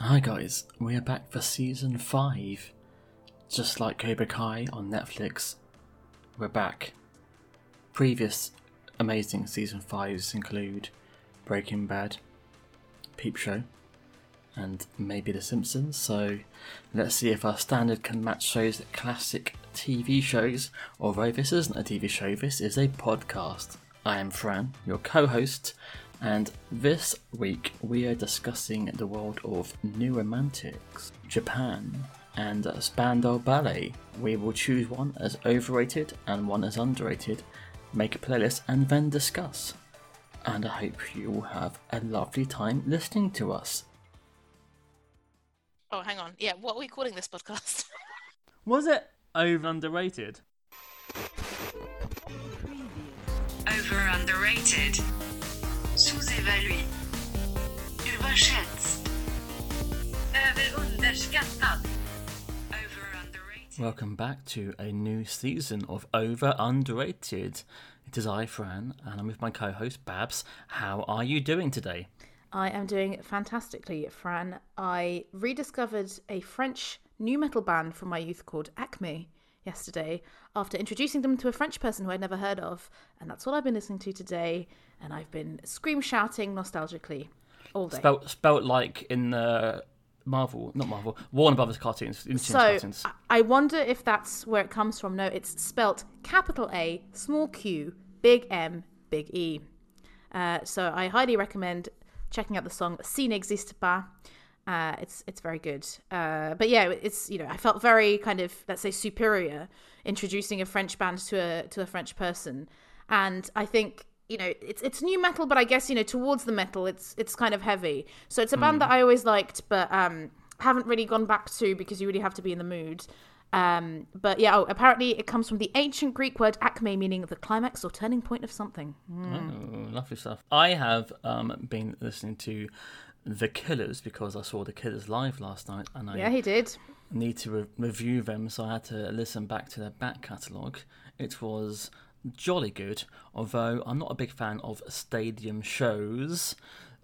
Hi guys, we are back for season 5. Just like Cobra Kai on Netflix, we're back. Previous amazing season 5s include Breaking Bad, Peep Show, and maybe The Simpsons, so let's see if our standard can match those classic TV shows, although this isn't a TV show, this is a podcast. I am Fran, your co host, and this week we are discussing the world of New Romantics, Japan, and Spandau Ballet. We will choose one as overrated and one as underrated, make a playlist, and then discuss. And I hope you will have a lovely time listening to us. Oh, hang on. Yeah, what are we calling this podcast? Was it over underrated? Over underrated. Sous-évalué. Överschätzt. Överunderskattad. Welcome back to a new season of Over Underrated. It is I, Fran, and I'm with my co host, Babs. How are you doing today? I am doing fantastically, Fran. I rediscovered a French new metal band from my youth called AqME yesterday after introducing them to a French person who I'd never heard of. And that's what I've been listening to today. And I've been scream shouting nostalgically all day. Spelt, spelt like in the Marvel, not Marvel, Warner Brothers cartoons. So cartoons. I- wonder if that's where it comes from. No, it's spelt capital A, small q, big M, big E. Uh, so I highly recommend checking out the song "Ci n'existe pas." Uh, it's it's very good. Uh, but yeah, it's you know I felt very kind of let's say superior introducing a French band to a to a French person, and I think you know it's it's new metal, but I guess you know towards the metal it's it's kind of heavy. So it's a band that I always liked, but um, haven't really gone back to because you really have to be in the mood. Um, but yeah, oh, apparently it comes from the ancient Greek word acme, meaning the climax or turning point of something. Oh, lovely stuff. I have um, been listening to The Killers because I saw The Killers live last night and I Yeah, he did. need to re- review them, so I had to listen back to their back catalogue. It was jolly good, although I'm not a big fan of stadium shows.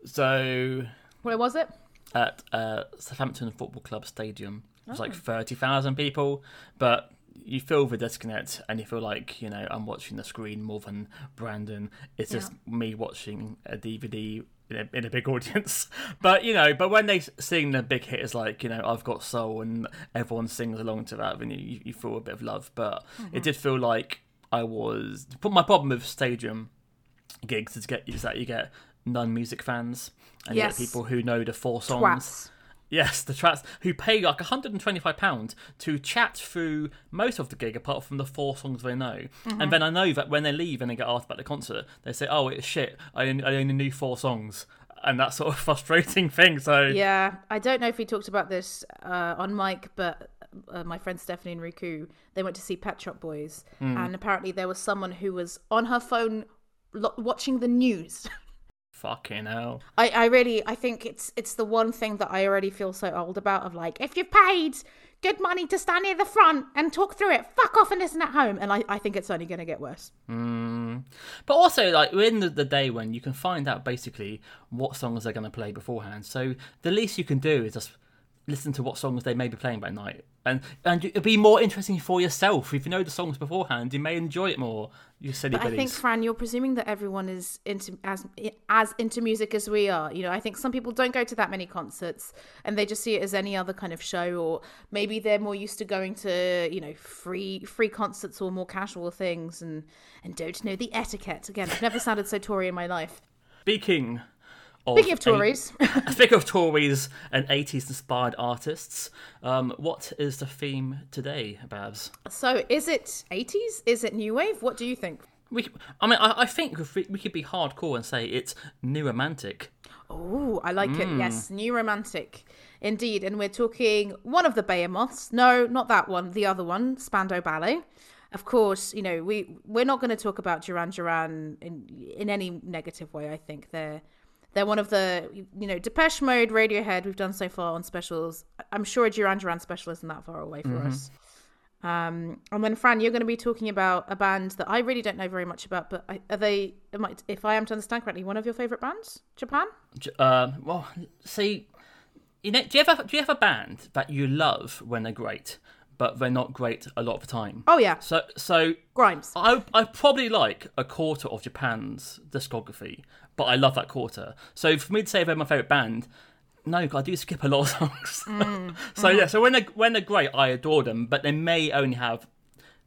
So Where was it? at uh, Southampton Football Club Stadium. It was like 30,000 people, but you feel the disconnect and you feel like, you know, I'm watching the screen more than Brandon. It's just me watching a DVD in a, in a big audience. But, you know, but when they sing the big hit, it's like, you know, I've got soul and everyone sings along to that, then you, you feel a bit of love. But it mm-hmm. did feel like I was. My problem with stadium gigs is get is that you get non-music fans and Yes. you get people who know the four songs. Twats. Yes, the tracks who pay like 125 pounds to chat through most of the gig apart from the four songs they know. Mm-hmm. And then I know that when they leave and they get asked about the concert, they say, "Oh, it's shit. I only, I only knew four songs." And that sort of frustrating thing. So Yeah, I don't know if we talked about this uh, on mic, but uh, my friend Stephanie and Riku, they went to see Pet Shop Boys, and apparently there was someone who was on her phone lo- watching the news. fucking hell. I, I really, I think it's it's the one thing that I already feel so old about. Of like, if you've paid good money to stand near the front and talk through it, fuck off and listen at home. And I, I think it's only going to get worse. Mm. But also, like we're in the, the day when you can find out basically what songs they're going to play beforehand. So the least you can do is just listen to what songs they may be playing by night, and and it'll be more interesting for yourself if you know the songs beforehand. You may enjoy it more. You silly But I think. Fran, you're presuming that everyone is into as as into music as we are. You know, I think some people don't go to that many concerts, and they just see it as any other kind of show, or maybe they're more used to going to you know free free concerts or more casual things, and and don't know the etiquette. Again, I've never sounded so Tory in my life. Speaking. Of Speaking of Tories, eight- speaking of Tories and 80s inspired artists, um, what is the theme today, Babs? so is it 80s? Is it new wave? What do you think? We, I mean, I, I think we, could be hardcore and say it's new romantic. Oh, I like it. Yes, new romantic. Indeed. And we're talking one of the Behemoths. No, not that one. The other one, Spandau Ballet. Of course, you know, we we're not going to talk about Duran Duran in in any negative way, I think. They're they're one of the you know, Depeche Mode, Radiohead we've done so far on specials. I'm sure a Duran Duran special isn't that far away for us. Um, and then Fran, you're going to be talking about a band that I really don't know very much about, but I, are they? Am I, if I am to understand correctly, one of your favorite bands, Japan? Uh, well, see, you know, do you ever do you have a band that you love when they're great, but they're not great a lot of the time? Oh yeah, So so Grimes. I I probably like a quarter of Japan's discography, but I love that quarter. So for me to say they're my favorite band, no, I do skip a lot of songs. Mm, so yeah, so when they when they're great, I adore them, but they may only have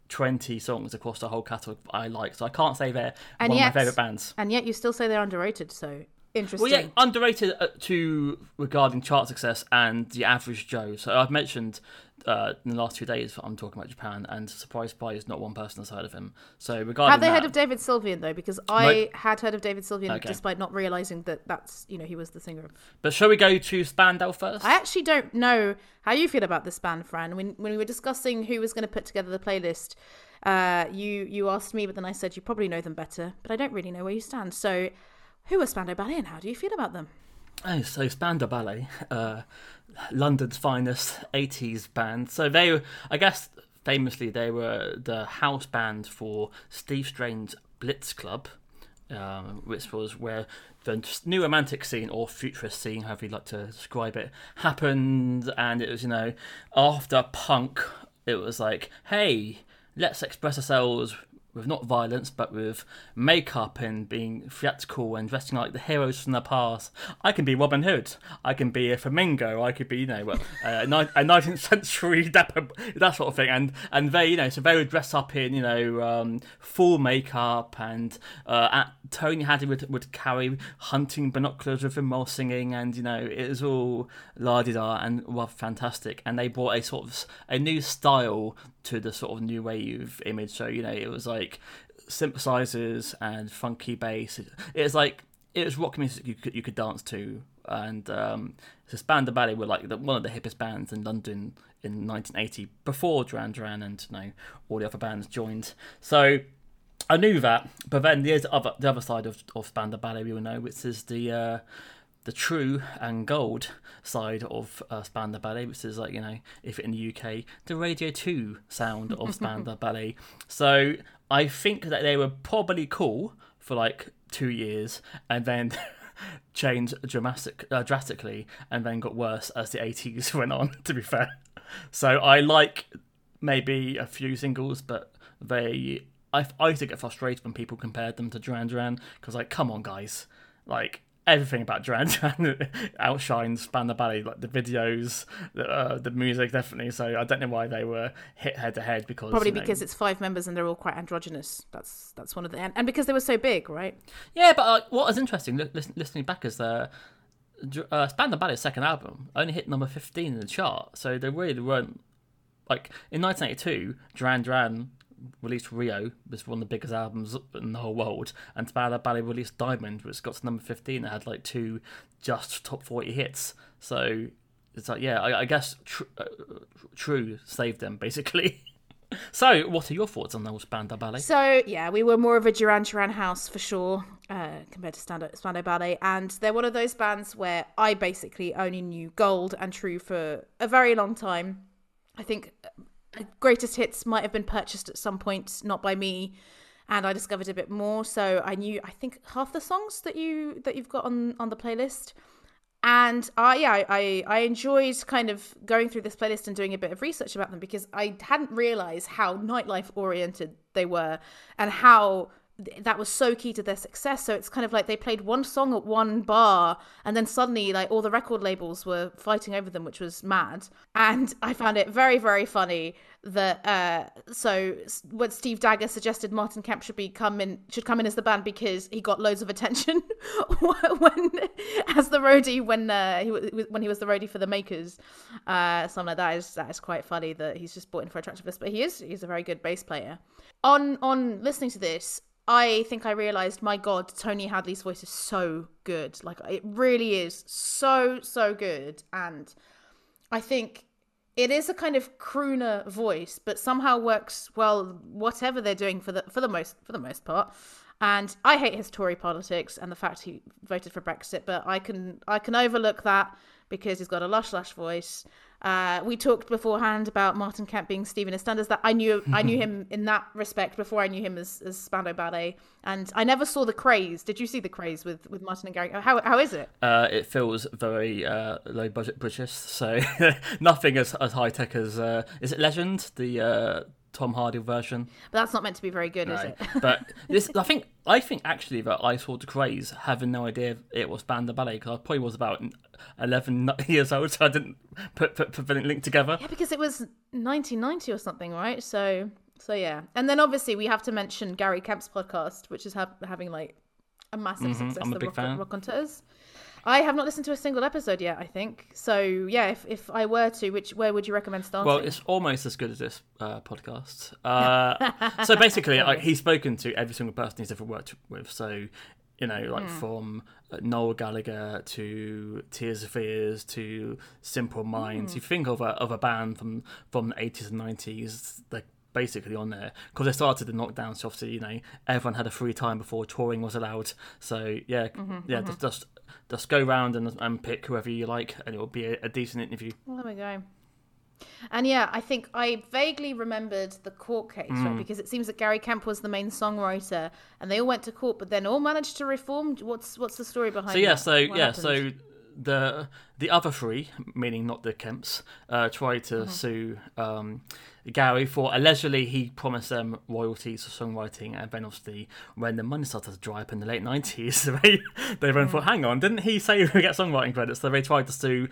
twenty songs across the whole catalogue I like. So I can't say they're And one yet- of my favorite bands. And yet you still say they're underrated. So interesting. Well, yeah, underrated uh, to regarding chart success and the average Joe. So I've mentioned uh, in the last few days I'm talking about Japan, and surprise, surprise, not one person has heard of him. So regarding Have they that, heard of David Sylvian though? Because I Nope. had heard of David Sylvian Okay. despite not realizing that that's you know he was the singer. of but shall we go to Spandau first? I actually don't know how you feel about this band, Fran. When when we were discussing who was going to put together the playlist, uh, you you asked me, but then I said you probably know them better, but I don't really know where you stand. So, who are Spandau Ballet and how do you feel about them? Oh, so Spandau Ballet, uh, London's finest 80s band. So they, I guess, famously, they were the house band for Steve Strange's Blitz Club, um, which was where the new romantic scene or futurist scene, however you like to describe it, happened. And it was, you know, after punk, it was like, hey, let's express ourselves with not violence, but with makeup and being theatrical and dressing like the heroes from the past. I can be Robin Hood. I can be a flamingo. I could be, you know, a a nineteenth century dapper, that sort of thing. And and they, you know, so they would dress up in, you know, um, full makeup. And uh, at, Tony Hadley would would carry hunting binoculars with him while singing, and you know, it was all la di da and rather fantastic. And they brought a sort of a new style to the sort of new wave image. So you know, it was like synthesizers and funky bass. It, was like it was rock music you could you could dance to. And um, so Spandau Ballet were like the, one of the hippest bands in London in 1980 before Duran Duran and you know all the other bands joined. So I knew that, but then there's the other the other side of of Spandau Ballet we all know, which is the uh, the true and gold side of uh, Spandau Ballet, which is like you know, if in the UK, the Radio Two sound of Spandau Ballet. So I think that they were probably cool for like two years, and then. changed dramatic, uh, drastically and then got worse as the 80s went on to be fair so i like maybe a few singles but they I, I used to get frustrated when people compared them to Duran Duran because like come on guys like everything about Duran Duran outshines Spandau Ballet like the videos the, uh, the music definitely so I don't know why they were hit head to head because Probably you know- because it's five members and they're all quite androgynous. That's that's one of the and, and because they were so big, right? yeah but uh, what was interesting li- listen, listening back is uh, Dr- uh, Spandau Ballet's second album only hit number 15 in the chart so they really weren't like in 1982 Duran Duran released Rio was one of the biggest albums in the whole world and Spandau Ballet released Diamond which got to number 15 it had like two just top 40 hits. So it's like yeah I, I guess tr- uh, True saved them basically. So what are your thoughts on those Spandau Ballet So yeah, we were more of a Duran Duran house for sure uh, compared to Stand- Spandau Ballet, and they're one of those bands where I basically only knew Gold and True for a very long time. I think Greatest Hits might have been purchased at some point, not by me, and I discovered a bit more. So I knew I think half the songs that you that you've got on on the playlist. And I yeah, I, I, enjoyed kind of going through this playlist and doing a bit of research about them because I hadn't realized how nightlife oriented they were and how that was so key to their success. So it's kind of like they played one song at one bar and then suddenly like all the record labels were fighting over them, which was mad. And I found it very, very funny that uh so when Steve Dagger suggested Martin Kemp should be come in should come in as the band because he got loads of attention when as the roadie when uh, he wa- when he was the roadie for the Makers uh something like that is that is quite funny that he's just brought in for attractiveness but he is he's a very good bass player on on listening to this I think I realized my god Tony Hadley's voice is so good like it really is so so good and I think it is a kind of crooner voice, but somehow works well whatever they're doing for the for the most for the most part. And I hate his Tory politics and the fact he voted for Brexit, but I can I can overlook that because he's got a lush lush voice. Uh, we talked beforehand about Martin Kemp being Stephen EastEnders. That I knew, I knew him in that respect before I knew him as, as Spandau Ballet, and I never saw the Krays. Did you see the Krays with, with Martin and Gary? How how is it? Uh, it feels very uh, low budget British, so nothing as, as high tech as uh, is it Legend, the uh, Tom Hardy version. But that's not meant to be very good, is it? but this, I think, I think actually that I saw the Krays having no idea it was Spandau Ballet because I probably was about eleven years old, so I didn't put put, put the link together. Yeah, because it was 1990 or something, right? So, so yeah. And then obviously we have to mention Gary Kemp's podcast, which is ha- having like a massive success. Mm-hmm. I'm a big Rock- fan. Rockonteurs. I have not listened to a single episode yet. I think so. Yeah, if, if I were to, which where would you recommend starting? Well, it's almost as good as this uh, podcast. Uh, so basically, like, he's spoken to every single person he's ever worked with. So, you know, like from uh, Noel Gallagher to Tears for Fears to Simple Minds. You think of a of a band from from the eighties and nineties. They're basically on there because they started the knockdown. So obviously, you know, everyone had a free time before touring was allowed. So yeah, yeah, just just just go round and and pick whoever you like, and it will be a, a decent interview. Well, there we go. And yeah, I think I vaguely remembered the court case, Mm. right? Because it seems that Gary Kemp was the main songwriter, and they all went to court, but then all managed to reform. What's what's the story behind? So yeah, that? so What yeah, happened? so the the other three, meaning not the Kemps, uh, tried to Mm-hmm. sue um, Gary for allegedly he promised them royalties for songwriting, and then obviously when the money started to dry up in the late nineties, they they then Mm. thought, hang on, didn't he say we get songwriting credits? So they tried to sue,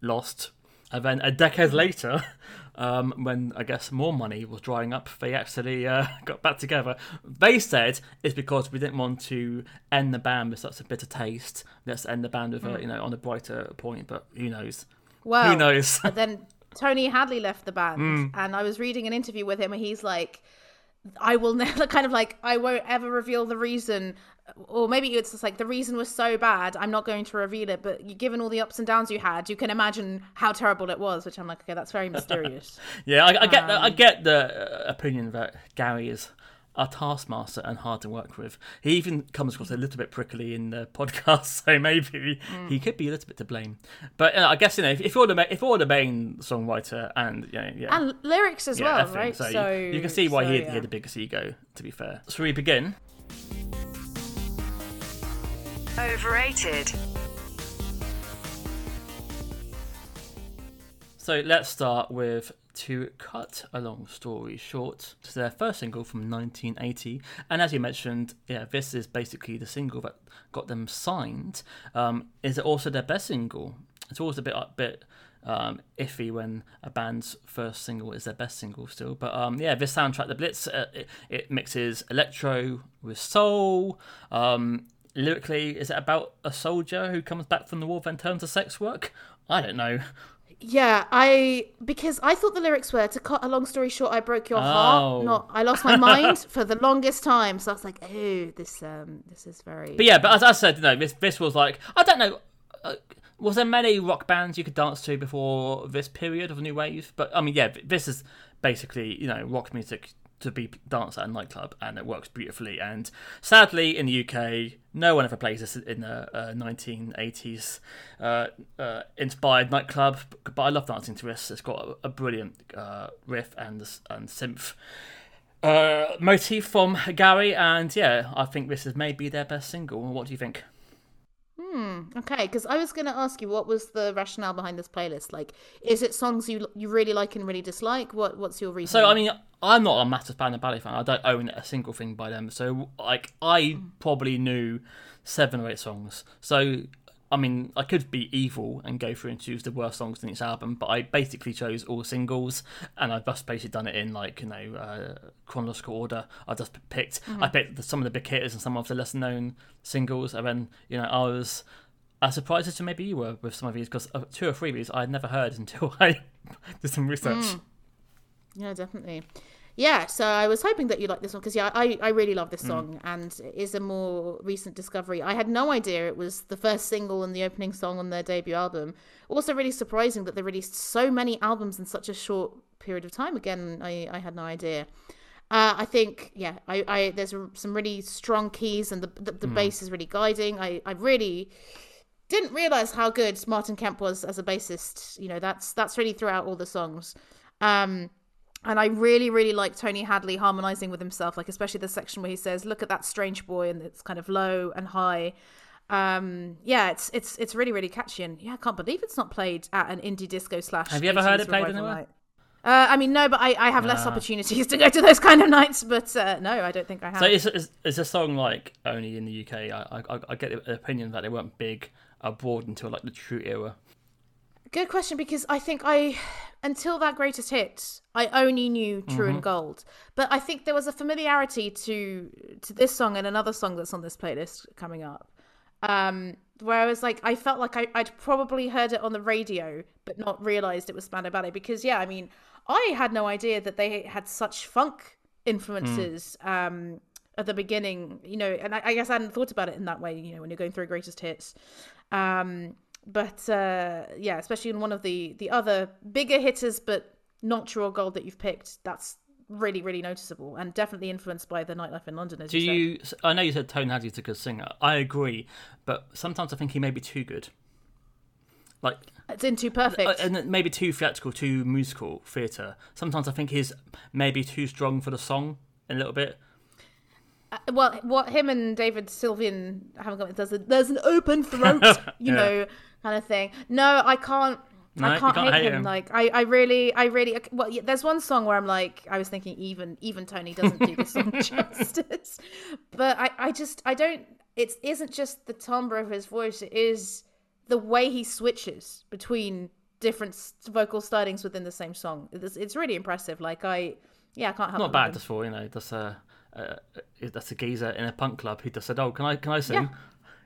lost, and then a decade later. Um, when I guess more money was drying up, they actually uh, got back together. They said it's because we didn't want to end the band with such a bitter taste. Let's end the band with a, you know on a brighter point. But who knows? well, who knows? Then Tony Hadley left the band, Mm. and I was reading an interview with him, and he's like, "I will never," kind of like, "I won't ever reveal the reason." Or maybe it's just like the reason was so bad, I'm not going to reveal it. But given all the ups and downs you had, you can imagine how terrible it was. Which I'm like, okay, that's very mysterious. yeah, I, I get the, Um, I get the uh, opinion that Gary is a taskmaster and hard to work with. He even comes across a little bit prickly in the podcast, so maybe Mm. he could be a little bit to blame. But uh, I guess you know if, if you're the ma- if you're the main songwriter and you know, yeah. and lyrics as yeah, well, right? So, you, you can see why so, he, yeah. he had the biggest ego. To be fair, so we begin. Overrated. So let's start with To Cut a Long Story Short. It's their first single from 1980. And as you mentioned, yeah, this is basically the single that got them signed. Um, is it also their best single? It's always a bit, a bit um, iffy when a band's first single is their best single still. But um, yeah, this soundtrack, The Blitz, uh, it, it mixes electro with soul. Um, lyrically, is it about a soldier who comes back from the war then turns to sex work? I don't know. Yeah, I because I thought the lyrics were to cut a long story short, I broke your Oh. heart. Not I lost my mind for the longest time. So I was like, oh, this um, this is very. But yeah, but as I said, know, this this was like I don't know. Uh, was there many rock bands you could dance to before this period of new wave? But I mean, yeah, this is basically you know rock music to be danced at a nightclub, and it works beautifully. And sadly, in the UK, no one ever plays this in a, uh 1980s uh, uh, inspired nightclub. But I love dancing to this. It's got a, a brilliant uh, riff and and synth uh, motif from Gary, and yeah, I think this is maybe their best single. What do you think? Hmm, okay, because I was going to ask you what was the rationale behind this playlist? Like, is it songs you you really like and really dislike? What what's your reason? So I mean, I'm not a massive Spandau Ballet fan. I don't own a single thing by them. So like, I hmm. probably knew seven or eight songs. So I mean, I could be evil and go through and choose the worst songs in each album, but I basically chose all singles, and I've just basically done it in like you know uh, chronological order. I just picked I picked the, some of the big hitters and some of the lesser known singles, and then you know I was as surprised as to maybe you were with some of these because uh, two or three of these I had never heard until I did some research. Yeah, definitely. Yeah, so I was hoping that you liked this one because yeah, I, I really love this Mm. song and it is a more recent discovery. I had no idea it was the first single and the opening song on their debut album. Also, really surprising that they released so many albums in such a short period of time. Again, I, I had no idea. Uh, I think yeah, I, I there's some really strong keys and the the, Mm. bass is really guiding. I I really didn't realize how good Martin Kemp was as a bassist. You know, that's that's really throughout all the songs. Um, and I really, really like Tony Hadley harmonizing with himself, like especially the section where he says, "Look at that strange boy," and it's kind of low and high. Um, yeah, it's it's it's really, really catchy, and yeah, I can't believe it's not played at an indie disco slash. Have you ever heard it played anywhere? night. Uh, I mean, no, but I, I have less Ah. opportunities to go to those kind of nights. But uh, no, I don't think I have. So is, is, is a song like only in the UK? I, I, I get the opinion that they weren't big abroad until like the True era. Good question because I think I until that greatest hit, I only knew True Mm-hmm. and Gold. But I think there was a familiarity to to this song and another song that's on this playlist coming up. Um where I was like I felt like I, I'd probably heard it on the radio but not realized it was Spandau Ballet because yeah, I mean, I had no idea that they had such funk influences um at the beginning, you know, and I, I guess I hadn't thought about it in that way, you know, when you're going through greatest hits. Um but uh, yeah, especially in one of the the other bigger hitters, but not true or gold that you've picked, that's really really noticeable and definitely influenced by the nightlife in London. As Do you, you? I know you said Tony Hadley's a good singer. I agree, but sometimes I think he may be too good. Like, it's in too perfect. uh, and maybe too theatrical, too musical theatre. Sometimes I think he's maybe too strong for the song a little bit. Uh, well, what him and David Sylvian haven't got there's a, there's an open throat, you Yeah. know, kind of thing. No, I can't. No, I can't, can't hate, hate him. him. Like I, I really, I really. Well, yeah, there's one song where I'm like, I was thinking even, even Tony doesn't do this song justice. But I, I just, I don't. It isn't just the timbre of his voice. It is the way he switches between different vocal stylings within the same song. It's, it's really impressive. Like I, yeah, I can't help. Not bad just for you know. That's a uh, that's a geezer in a punk club who just said, "Oh, can I can I sing?"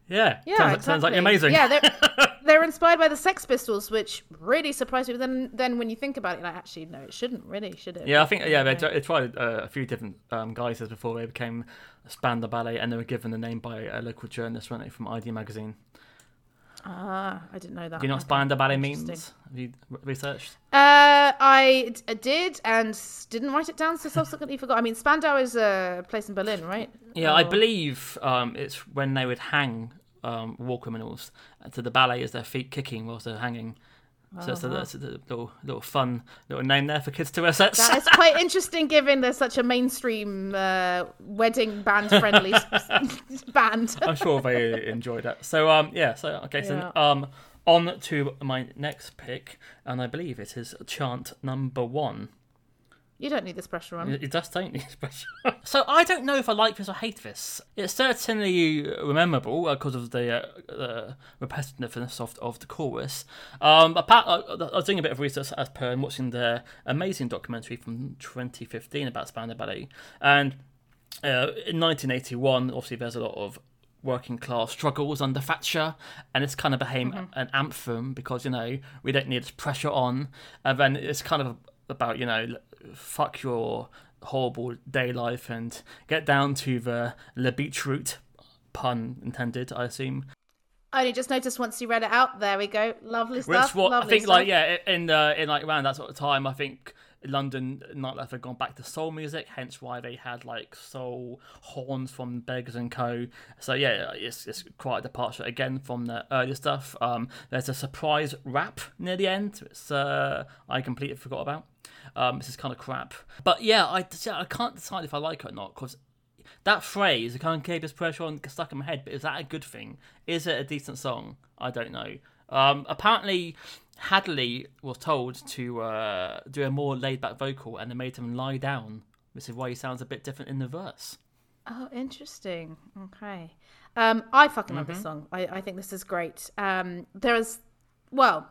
Yeah, Yeah, sounds, exactly. sounds like amazing. Yeah, they're, they're inspired by the Sex Pistols, which really surprised me. But then, then when you think about it, like actually, no, it shouldn't really, should it? Yeah, I think yeah they, they tried uh, a few different um, guises before they became Spandau Ballet, and they were given the name by a local journalist, weren't they, from ID magazine. Ah, I didn't know that. Do you know what Spandau Ballet means? Have you researched? Uh, I d- did and didn't write it down, so subsequently forgot. I mean, Spandau is a place in Berlin, right? Yeah, I believe um, it's when they would hang um, war criminals to the ballet as their feet kicking whilst they're hanging. So it's a, it's a little, little fun little name there for kids to wear sets. That is quite interesting, given there's such a mainstream uh, wedding band friendly band. I'm sure they enjoyed that. So um yeah, so okay, so Yeah. um on to my next pick, and I believe it is chant number one. You don't need this pressure on. It does don't need pressure. so I don't know if I like this or hate this. It's certainly memorable because of the uh, uh, repetitiveness of, of the chorus. Um, apart, I, I was doing a bit of research as per and watching the amazing documentary from 2015 about Spandau Ballet, and uh, in 1981, obviously there's a lot of working class struggles under Thatcher, and it's kind of became an anthem because you know we don't need this pressure on, and then it's kind of about you know fuck your horrible day life and get down to the Le Beat Route, pun intended, I assume. I only just noticed once you read it out. There we go. Lovely stuff. Which stuff. what I think, like yeah, in uh, in like around that sort of time, I think London nightlife had gone back to soul music, hence why they had like soul horns from Beggars and Co. So yeah, it's it's quite a departure again from the earlier stuff. Um, there's a surprise rap near the end. It's uh, I completely forgot about. Um, this is kind of crap, but yeah, I I can't decide if I like it or not because that phrase, "the kind of keep this pressure on," stuck in my head. But is that a good thing? Is it a decent song? I don't know. Um, apparently, Hadley was told to uh, do a more laid-back vocal, and they made him lie down, which is why he sounds a bit different in the verse. Oh, interesting. Okay. Um, I fucking love Mm-hmm. this song. I, I think this is great. Um, there is, well,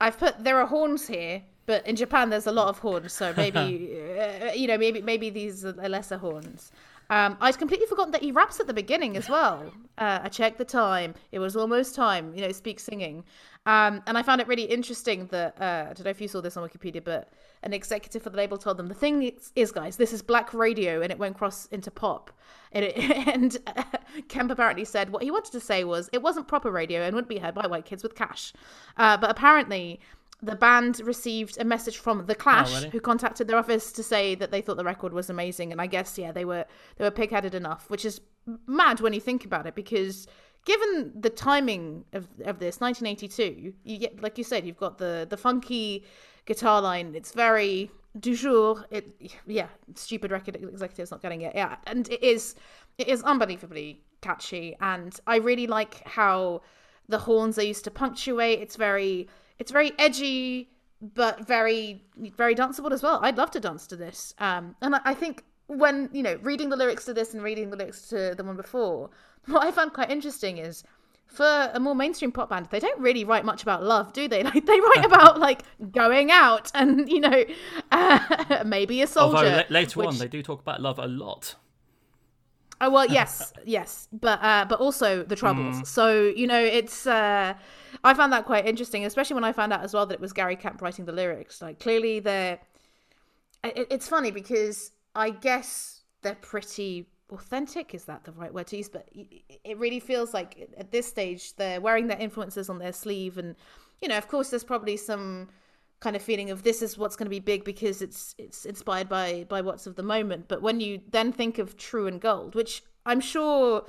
I've put there are horns here, but in Japan there's a lot of horns, so maybe uh, you know maybe maybe these are lesser horns. Um, I'd completely forgotten that he raps at the beginning as well. Uh, I checked the time; it was almost time. You know, speak singing, um, and I found it really interesting that uh, I don't know if you saw this on Wikipedia, but an executive for the label told them the thing is, is guys, this is black radio, and it won't cross into pop. And, it, and uh, Kemp apparently said what he wanted to say was it wasn't proper radio and wouldn't be heard by white kids with cash. Uh, but apparently, the band received a message from the Clash, oh, really? who contacted their office to say that they thought the record was amazing. And I guess yeah, they were they were pig-headed enough, which is mad when you think about it, because given the timing of of this 1982 you get like you said you've got the the funky guitar line. It's very du jour. It yeah stupid record executives not getting it. Yeah and it is it is unbelievably catchy. And i really like how the horns are used to punctuate. It's very it's very edgy but very very danceable as well i'd love to dance to this um and i, I think when you know reading the lyrics to this and reading the lyrics to the one before what I found quite interesting is for a more mainstream pop band, they don't really write much about love, do they? Like they write about like going out and you know uh, maybe a soldier. Although la- later which- on, they do talk about love a lot. Oh well, yes, yes, but uh, but also the troubles. So you know, it's uh, I found that quite interesting, especially when I found out as well that it was Gary Kemp writing the lyrics. Like clearly, they're it, it's funny because I guess they're pretty authentic. Is that the right word to use? But it really feels like at this stage they're wearing their influences on their sleeve, and you know, of course, there's probably some kind of feeling of this is what's going to be big because it's it's inspired by by what's of the moment but when you then think of true and gold which i'm sure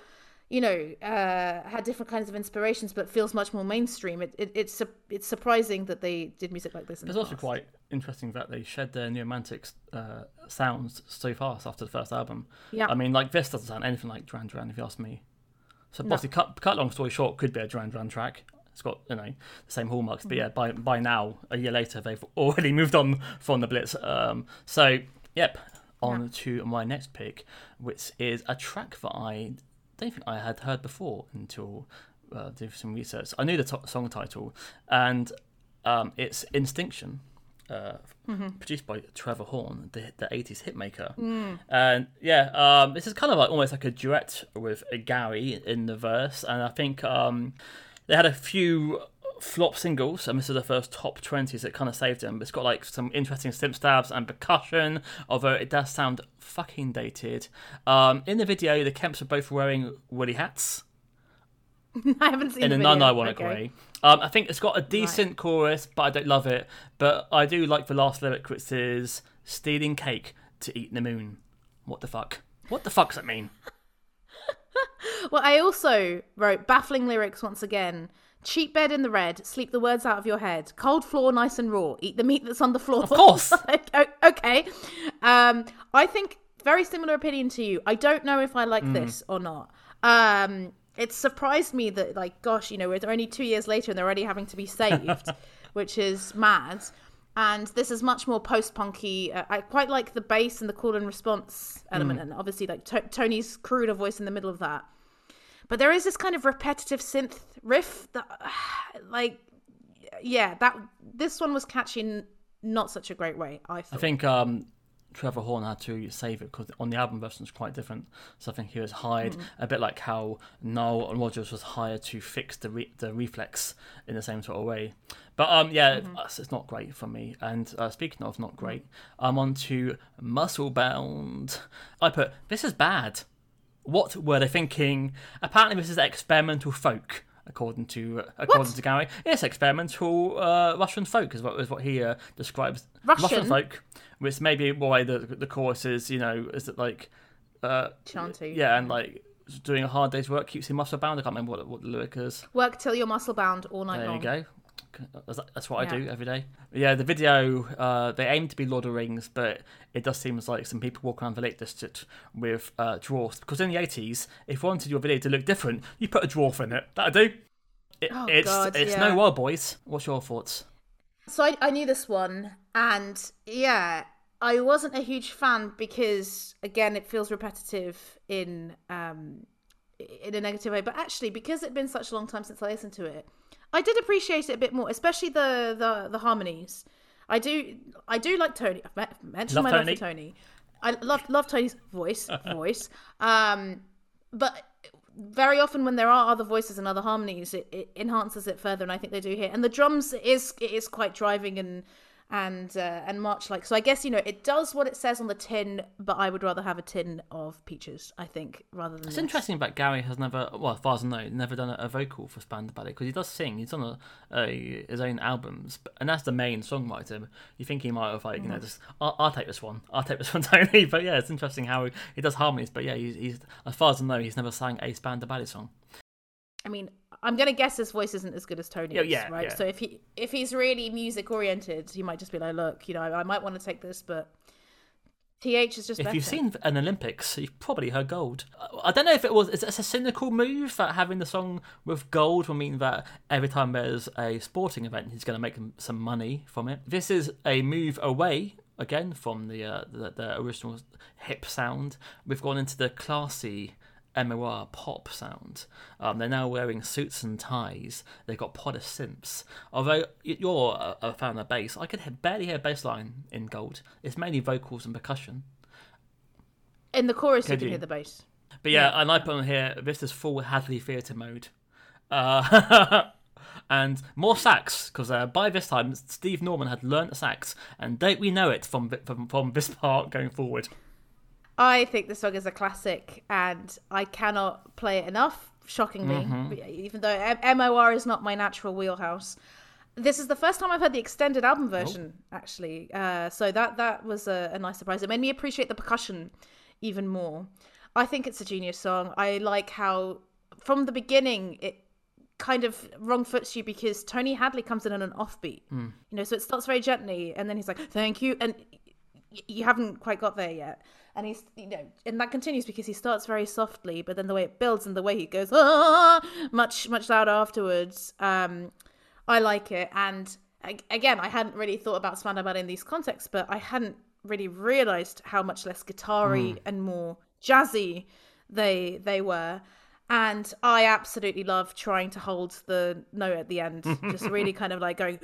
you know uh had different kinds of inspirations but feels much more mainstream it, it it's su- it's surprising that they did music like this in It's also past. quite interesting that they shed their neomantic uh, sounds so fast after the first album. Yeah. I mean, like this doesn't sound anything like Duran Duran, if you ask me. So, obviously, cut, cut long story short, could be a Duran Duran track. It's got you know the same hallmarks, but yeah, by by now, a year later, they've already moved on from the Blitz. Um, so, yep, on to my next pick, which is a track that I don't think I had heard before until uh, doing some research. I knew the to- song title, and um, it's Instinction, uh, produced by Trevor Horn, the the eighties hitmaker. And yeah, um, this is kind of like almost like a duet with Gary in the verse, and I think um, they had a few flop singles, and this is the first top twenties that kind of saved them. It's got like some interesting synth stabs and percussion, although it does sound fucking dated. Um, in the video, the Kemps are both wearing woolly hats i haven't seen in the a video. non-ironic Okay. way. Um, I think it's got a decent chorus, but I don't love it. But I do like the last lyric, which is "stealing cake to eat the moon." What the fuck? What the fuck does that mean? well i also wrote baffling lyrics once again cheap bed in the red sleep the words out of your head. Cold floor nice and raw. Eat the meat that's on the floor. Of course. Okay. Um i think very similar opinion to you. I don't know if i like Mm. this or not. Um it surprised me that like gosh you know we're only two years later and they're already having to be saved which is mad. And this is much more post-punky. Uh, i quite like the bass and the call and response element Mm. and obviously like to- tony's cruder voice in the middle of that but there is this kind of repetitive synth riff that like yeah that this one was catchy in not such a great way i I think um, Trevor Horn had to save it because on the album version it's quite different. So I think he was hired a bit like how Noel and Rodgers was hired to fix the re- the reflex in the same sort of way. But um, yeah, it's, it's not great for me. And uh, speaking of not great, I'm on to Muscle Bound. I put this is bad. What were they thinking? Apparently, this is experimental folk, according to according to Gary. Yes, experimental uh, Russian folk is what is what he uh, describes. Russian? folk, which may be why the the chorus is you know is it like uh, chanty yeah and like doing a hard day's work keeps you muscle bound. I can't remember what what the lyric is. work till you're muscle bound all night There long you go. That's what I do every day. Yeah, the video, uh, they aim to be Lord of Rings, but it does seem like some people walk around the Lake District with uh, dwarfs. Because in the 80s, if you wanted your video to look different, you put a dwarf in it. That'd do. It, Oh, it's God, it's yeah. no Wild Boys. What's your thoughts? so I, I knew this one and yeah i wasn't a huge fan because again it feels repetitive in um in a negative way but actually because it'd been such a long time since i listened to it i did appreciate it a bit more especially the the, the harmonies. I do i do like tony. I've mentioned Love my love for tony. I love love tony's voice voice. Um but very often when there are other voices and other harmonies it, it enhances it further and i think they do here. And the drums is it is quite driving and and uh, and march like so i guess you know it does what it says on the tin but i would rather have a tin of peaches i think rather than It's this. interesting about Gary has never, well, as far as I know, never done a, vocal for Spandau Ballet because he does sing. He's done a, a, his own albums, but, and that's the main songwriter. You think he might have like, you know, just I'll, I'll take this one, I'll take this one, Tony. But yeah, it's interesting how he, he does harmonies. But yeah, he's, he's as far as I know, he's never sang a Spandau Ballet song. I mean, I'm gonna guess his voice isn't as good as Tony's, Yeah, yeah, right? yeah. So if he if he's really music oriented, he might just be like, look, you know, I might want to take this, but TH is just If better. you've seen an Olympics, you've probably heard gold. I don't know if it was. Is it a cynical move that having the song with gold will mean that every time there's a sporting event, he's going to make some money from it? This is a move away again from the uh, the, the original hip sound. We've gone into the classy MOR pop sound. Um, they're now wearing suits and ties. They've got Potter synths. Although you're a, a fan of bass, I could barely hear bass line in gold. It's mainly vocals and percussion. in the chorus, you can you? hear the bass. But yeah, and I put on here, this is full Hadley theatre mode. Uh, and more sax, because uh, by this time, Steve Norman had learnt the sax, and don't we know it from, from, from this part going forward? I think the song is a classic, and I cannot play it enough. Shockingly, Mm-hmm. even though M- MOR is not my natural wheelhouse. This is the first time I've heard the extended album version, actually. Uh, so that that was a, a nice surprise. It made me appreciate the percussion even more. I think it's a genius song. I like how from the beginning it kind of wrong foots you because Tony Hadley comes in on an offbeat. You know, so it starts very gently, and then he's like, "Thank you," and you haven't quite got there yet. And he's, you know, and that continues because he starts very softly, but then the way it builds and the way he goes, ah, much, much louder afterwards. Um, I like it. And again, I hadn't really thought about Spandau in these contexts, but I hadn't really realized how much less guitar-y and more jazzy they they were. And I absolutely love trying to hold the note at the end, just really kind of like going,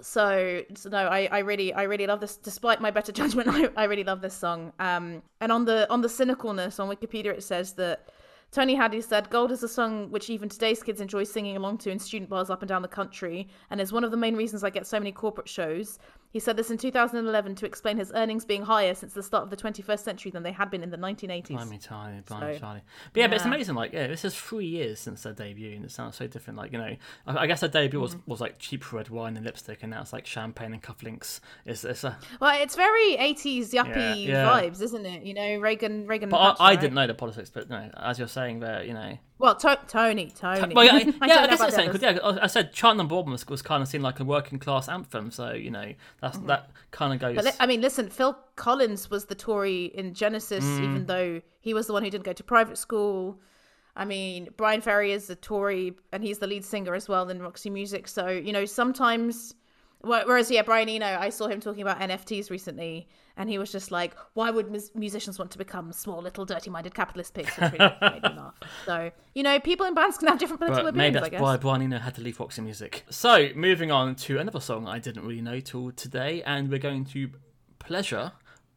So, so no, I, I really, I really love this. Despite my better judgment, I, I really love this song. Um, and on the on the cynicalness on Wikipedia, it says that Tony Hadley said, Gold is a song which even today's kids enjoy singing along to in student bars up and down the country, and is one of the main reasons I get so many corporate shows. He said this in 2011 to explain his earnings being higher since the start of the 21st century than they had been in the 1980s. Blimey, Charlie, blimey, So, Charlie. But yeah, but it's amazing. Like, yeah, this is three years since their debut, and it sounds so different. Like, you know, I, I guess their debut was, Mm-hmm. was like cheap red wine and lipstick, and now it's like champagne and cufflinks. It's, it's a. Well, it's very 80s yuppie Yeah, yeah. vibes, isn't it? You know, Reagan, Reagan. But Thatcher, I, I right? didn't know the politics, but no, as you're saying there, you know. Well, to- Tony, Tony. Well, yeah, I yeah, I, guess that's saying because yeah, I said chant number one was, was kind of seen like a working class anthem, so you know that's that kind of goes. Mm-hmm. But I mean, listen, Phil Collins was the Tory in Genesis, Mm. even though he was the one who didn't go to private school. I mean, Bryan Ferry is a Tory, and he's the lead singer as well in Roxy Music. So you know, sometimes. Wh- Whereas, yeah, Brian Eno, I saw him talking about NFTs recently, and he was just like, "Why would mus- musicians want to become small, little, dirty-minded capitalist pigs?" Which really made me laugh. So, you know, people in bands can have different political But maybe opinions. I that's guess. why Brian Eno had to leave Roxy Music. So, moving on to another song I didn't really know till today, and we're going to Pleasure.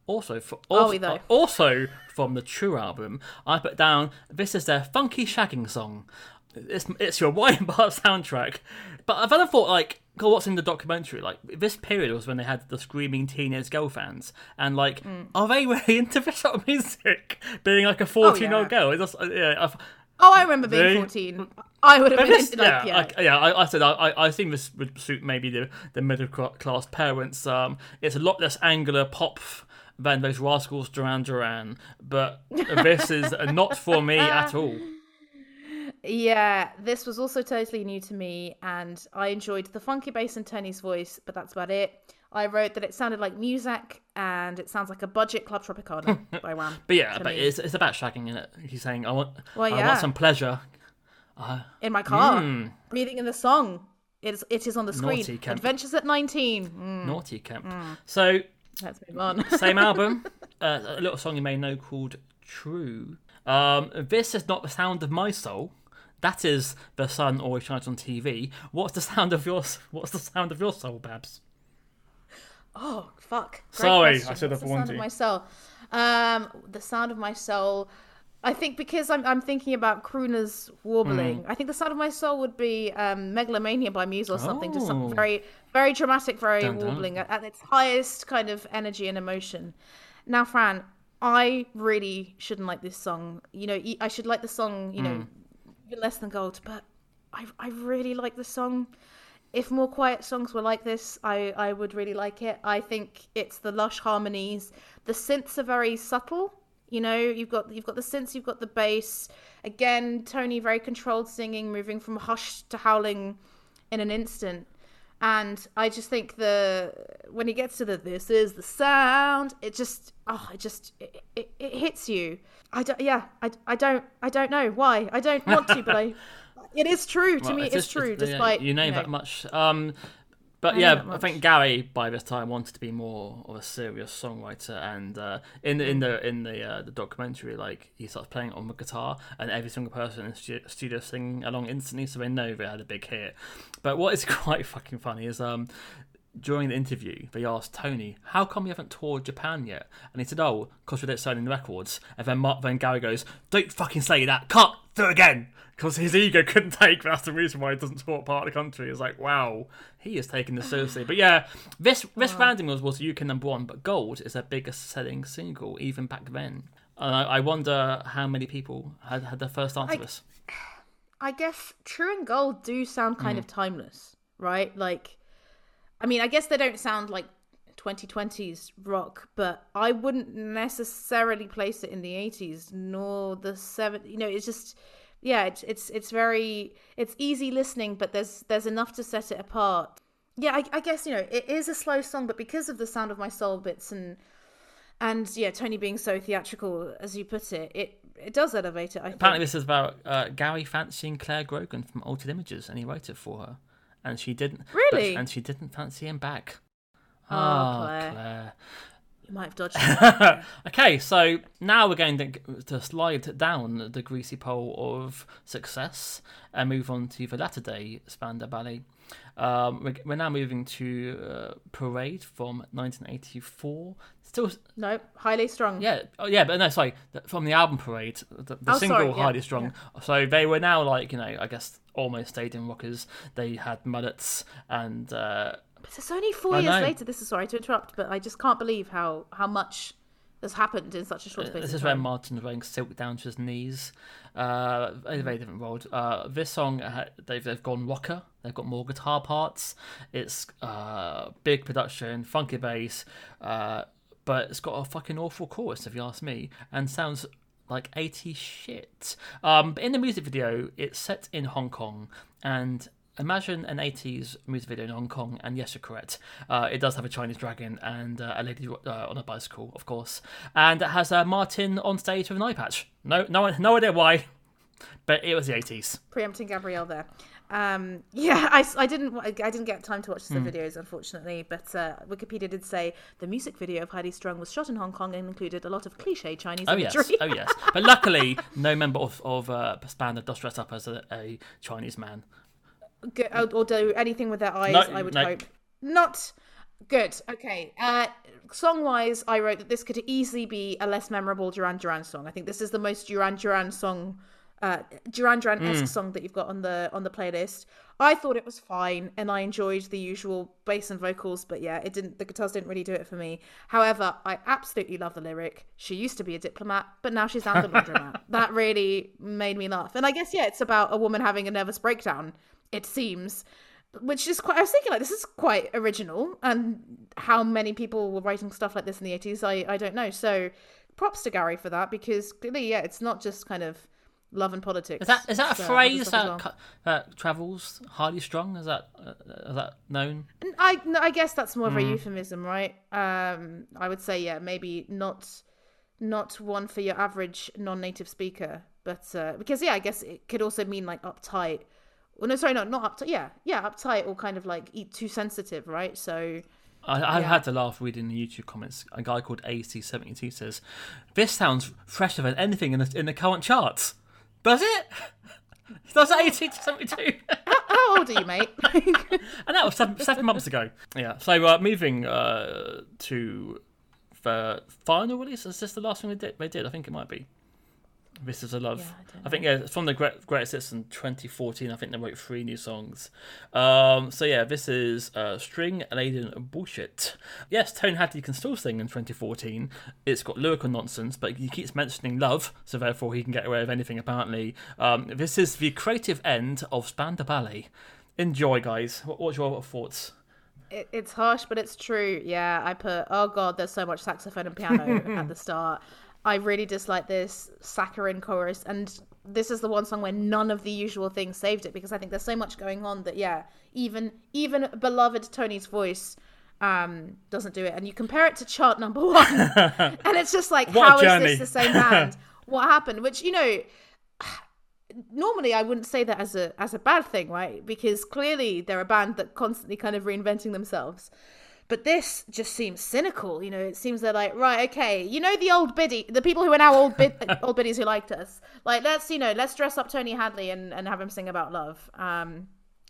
Also, for, oh, also, we, though? also from the True album, I put down this is their funky shagging song. It's, it's your wine bar soundtrack. But I've ever thought, like, God, what's in the documentary? Like, this period was when they had the screaming teenage girl fans. And, like, Mm. are they really into this sort of music? Being like a 14 year yeah. old girl? Just, yeah, I've, Oh, I remember being They- 14. I would have been this, like, yeah, yeah. I, yeah. I, I said I, I I think this would suit maybe the the middle class parents. Um, it's a lot less angular pop than those rascals Duran Duran, but this is not for me at all. Yeah, this was also totally new to me, and I enjoyed the funky bass and Tony's voice, but that's about it. I wrote that it sounded like music, and it sounds like a budget Club Tropicana by Wham. But yeah, but it's it's about shagging in it. He's saying I want Well, yeah. I want some pleasure. in my car, Mm. breathing in the song. It's it is on the screen. Naughty Kemp. Adventures at nineteen. Mm, Naughty Kemp. So let's move on. same album, uh, a little song you may know called True. Um, this is not the sound of my soul. That is the sun always shines on TV. What's the sound of your What's the sound of your soul, Babs? Oh fuck! Great Sorry, question. I should have What's the sound of my soul. Um, the sound of my soul. I think because I'm I'm thinking about crooners warbling. Hmm. I think the sound of my soul would be um, megalomania by Muse or something. Just Oh. something very very dramatic, very Dun, dun. warbling at, at its highest kind of energy and emotion. Now, Fran, I really shouldn't like this song. You know, I should like the song. You know, Hmm. Even less than gold, but I I really like the song if more quiet songs were like this, I, I would really like it. I think it's the lush harmonies. The synths are very subtle. You know, you've got you've got the synths, you've got the bass, Again, Tony very controlled singing, moving from hush to howling in an instant. And I just think the when he gets to the this is the sound, it just oh, it just it, it, it hits you. I don't yeah, I, I don't I don't know why. I don't want to, but I it is true to Well, me. It's, just- true, yeah, despite you name know, that much. Um, but I yeah, I think Gary by this time wanted to be more of a serious songwriter, and uh, in the in the in the uh, the documentary, like he starts playing on the guitar, and every single person in the stu- studio singing along instantly, so they know they had a big hit. But what is quite fucking funny is um. During the interview, they asked Tony, "How come you haven't toured Japan yet?" And he said, "Oh, because we don't sign any records." And then Mark, then Gary goes, "Don't fucking say that! Cut! Do it again!" Because his ego couldn't take. That's the reason why he doesn't tour part of the country. It's like, wow, he is taking this seriously. But yeah, this this Random was was UK number one, but Gold is their biggest selling single even back then. And I, I wonder how many people had had their first answer I- this. I guess True and Gold do sound kind Mm. of timeless, right? Like, I mean, I guess they don't sound like 2020s rock, but I wouldn't necessarily place it in the 80s nor the 70s. You know, it's just, yeah, it's it's it's very it's easy listening, but there's there's enough to set it apart. Yeah, I, I guess you know it is a slow song, but because of the sound of my soul bits and and yeah, Tony being so theatrical, as you put it, it it does elevate it. I think. Apparently, this is about uh, Gary fancying Clare Grogan from Altered Images, and he wrote it for her, and she didn't. but- Really? and she didn't fancy him back. Oh, Ah, Clare. Clare. You might have dodged. okay, so now we're going to, to slide down the greasy pole of success and move on to the latter day Spandau Ballet. Um, we're, we're now moving to uh, Parade from 1984. Still, No, highly strung. yeah, oh yeah, but no, sorry, from the album Parade, the, the Oh, single sorry, yeah, Highly Strung. So they were now like, you know, I guess almost stadium rockers. They had mullets and uh, But it's only four I years know. later. This is sorry to interrupt, but I just can't believe how how much has happened in such a short space. Uh, This of is where. Martin's wearing silk down to his knees. Uh, very, very different world. Uh, this song, uh, they've, they've gone rocker. They've got more guitar parts. It's uh, big production, funky bass, uh, but it's got a fucking awful chorus, if you ask me, and sounds like 80 shit. Um, but in the music video, it's set in Hong Kong, and imagine an 80s music video in Hong Kong, and yes, you're correct. Uh, it does have a Chinese dragon and uh, a lady uh, on a bicycle, of course, and it has uh, Martin on stage with an eye patch. No, no, no idea why, but it was the 80s. preempting Gabrielle there. Um, yeah, I, I didn't I didn't get time to watch the videos unfortunately, but uh, Wikipedia did say the music video of Highly Strung was shot in Hong Kong and included a lot of cliche Chinese Oh yes, oh yes. But luckily, no member of of uh, Spandau does dress up as a, a Chinese man. Good, or, do anything with their eyes. No, I would no. hope not. Good. Okay. Uh, song wise, I wrote that this could easily be a less memorable Duran Duran song. I think this is the most Duran Duran song, uh, Duran Duran esque song that you've got on the on the playlist. I thought it was fine, and I enjoyed the usual bass and vocals, but yeah, it didn't. The guitars didn't really do it for me. However, I absolutely love the lyric. She used to be a diplomat, but now she's an laundromat. that really made me laugh. And I guess yeah, it's about a woman having a nervous breakdown. It seems which is quite i was thinking like this is quite original and how many people were writing stuff like this in the 80s i i don't know so props to gary for that because clearly yeah it's not just kind of love and politics Is that is that a uh, phrase that well. travels highly strong? Is that uh, is that known? And I, no, I guess that's more of a Mm. euphemism, right? Um, I would say, yeah, maybe not, not one for your average non-native speaker, but uh, because yeah, I guess it could also mean like uptight. Well, no, sorry, no, not uptight. Yeah, yeah, uptight or kind of like too sensitive, right? So I, I Yeah. had to laugh reading the YouTube comments. A guy called AC72 says, "This sounds fresher than anything in the in the current charts." Does it? Does it AC72? how old are you, mate? and that was seven, seven months ago. Yeah. So uh, moving uh, to the final release. Is this the last thing they did? They did. I think it might be. This is a love. Yeah, I I, think yeah, it's from the Great Greatest Hits in 2014. I think they wrote three new songs. Um, so yeah, this is uh, String Laden Bullshit. Yes, Tony Hadley can still sing in 2014. It's got lyrical nonsense, but he keeps mentioning love, so therefore he can get away with anything apparently. Um, this is the creative end of Spandau Ballet. Enjoy, guys. What, what's your thoughts? it, it's harsh, but it's true. Yeah, I put. Oh god, there's so much saxophone and piano at the start. I really dislike this saccharine chorus, and this is the one song where none of the usual things saved it because I think there's so much going on that yeah, even even beloved Tony's voice um doesn't do it and you compare it to chant number one and it's just like how is this the same band what happened which you know normally I wouldn't say that as a as a bad thing, right? Because clearly they're a band that constantly kind of reinventing themselves. But this just seems cynical, you know. It seems they're like, right, okay, you know, the old biddy, the people who are now old bid, old biddies who liked us, like, let's, you know, let's dress up Tony Hadley and, and have him sing about love. Um,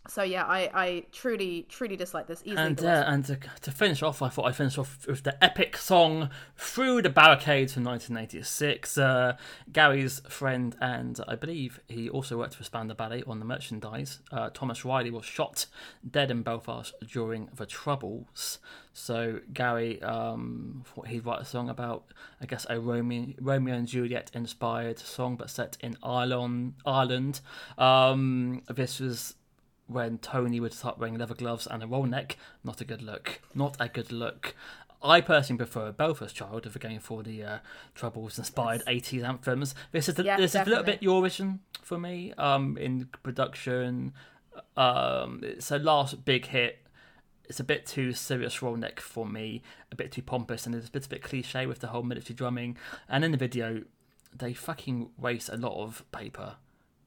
so yeah, I, I truly, truly dislike this. Easily, And uh, and to, to finish off, I thought I'd finish off with the epic song "Through the Barricades" from 1986. Uh, Gary's friend, and I believe he also worked for Spandau Ballet on the merchandise. Uh, Thomas Reilly was shot dead in Belfast during the Troubles. So Gary, um, thought he'd write a song about, I guess, a Romeo, Romeo and Juliet inspired song, but set in Ireland. Ireland. Um, this was when Tony would start wearing leather gloves and a roll neck. Not a good look. Not a good look. I personally prefer Belfast Child if we're going for the uh, Troubles inspired 80s anthems. This is, the, Yeah, this is a little bit. Eurovision for me um, in production. Um, it's a last big hit. It's a bit too serious roll neck for me, a bit too pompous, and it's a bit, a bit cliche with the whole military drumming. And in the video, they fucking waste a lot of paper.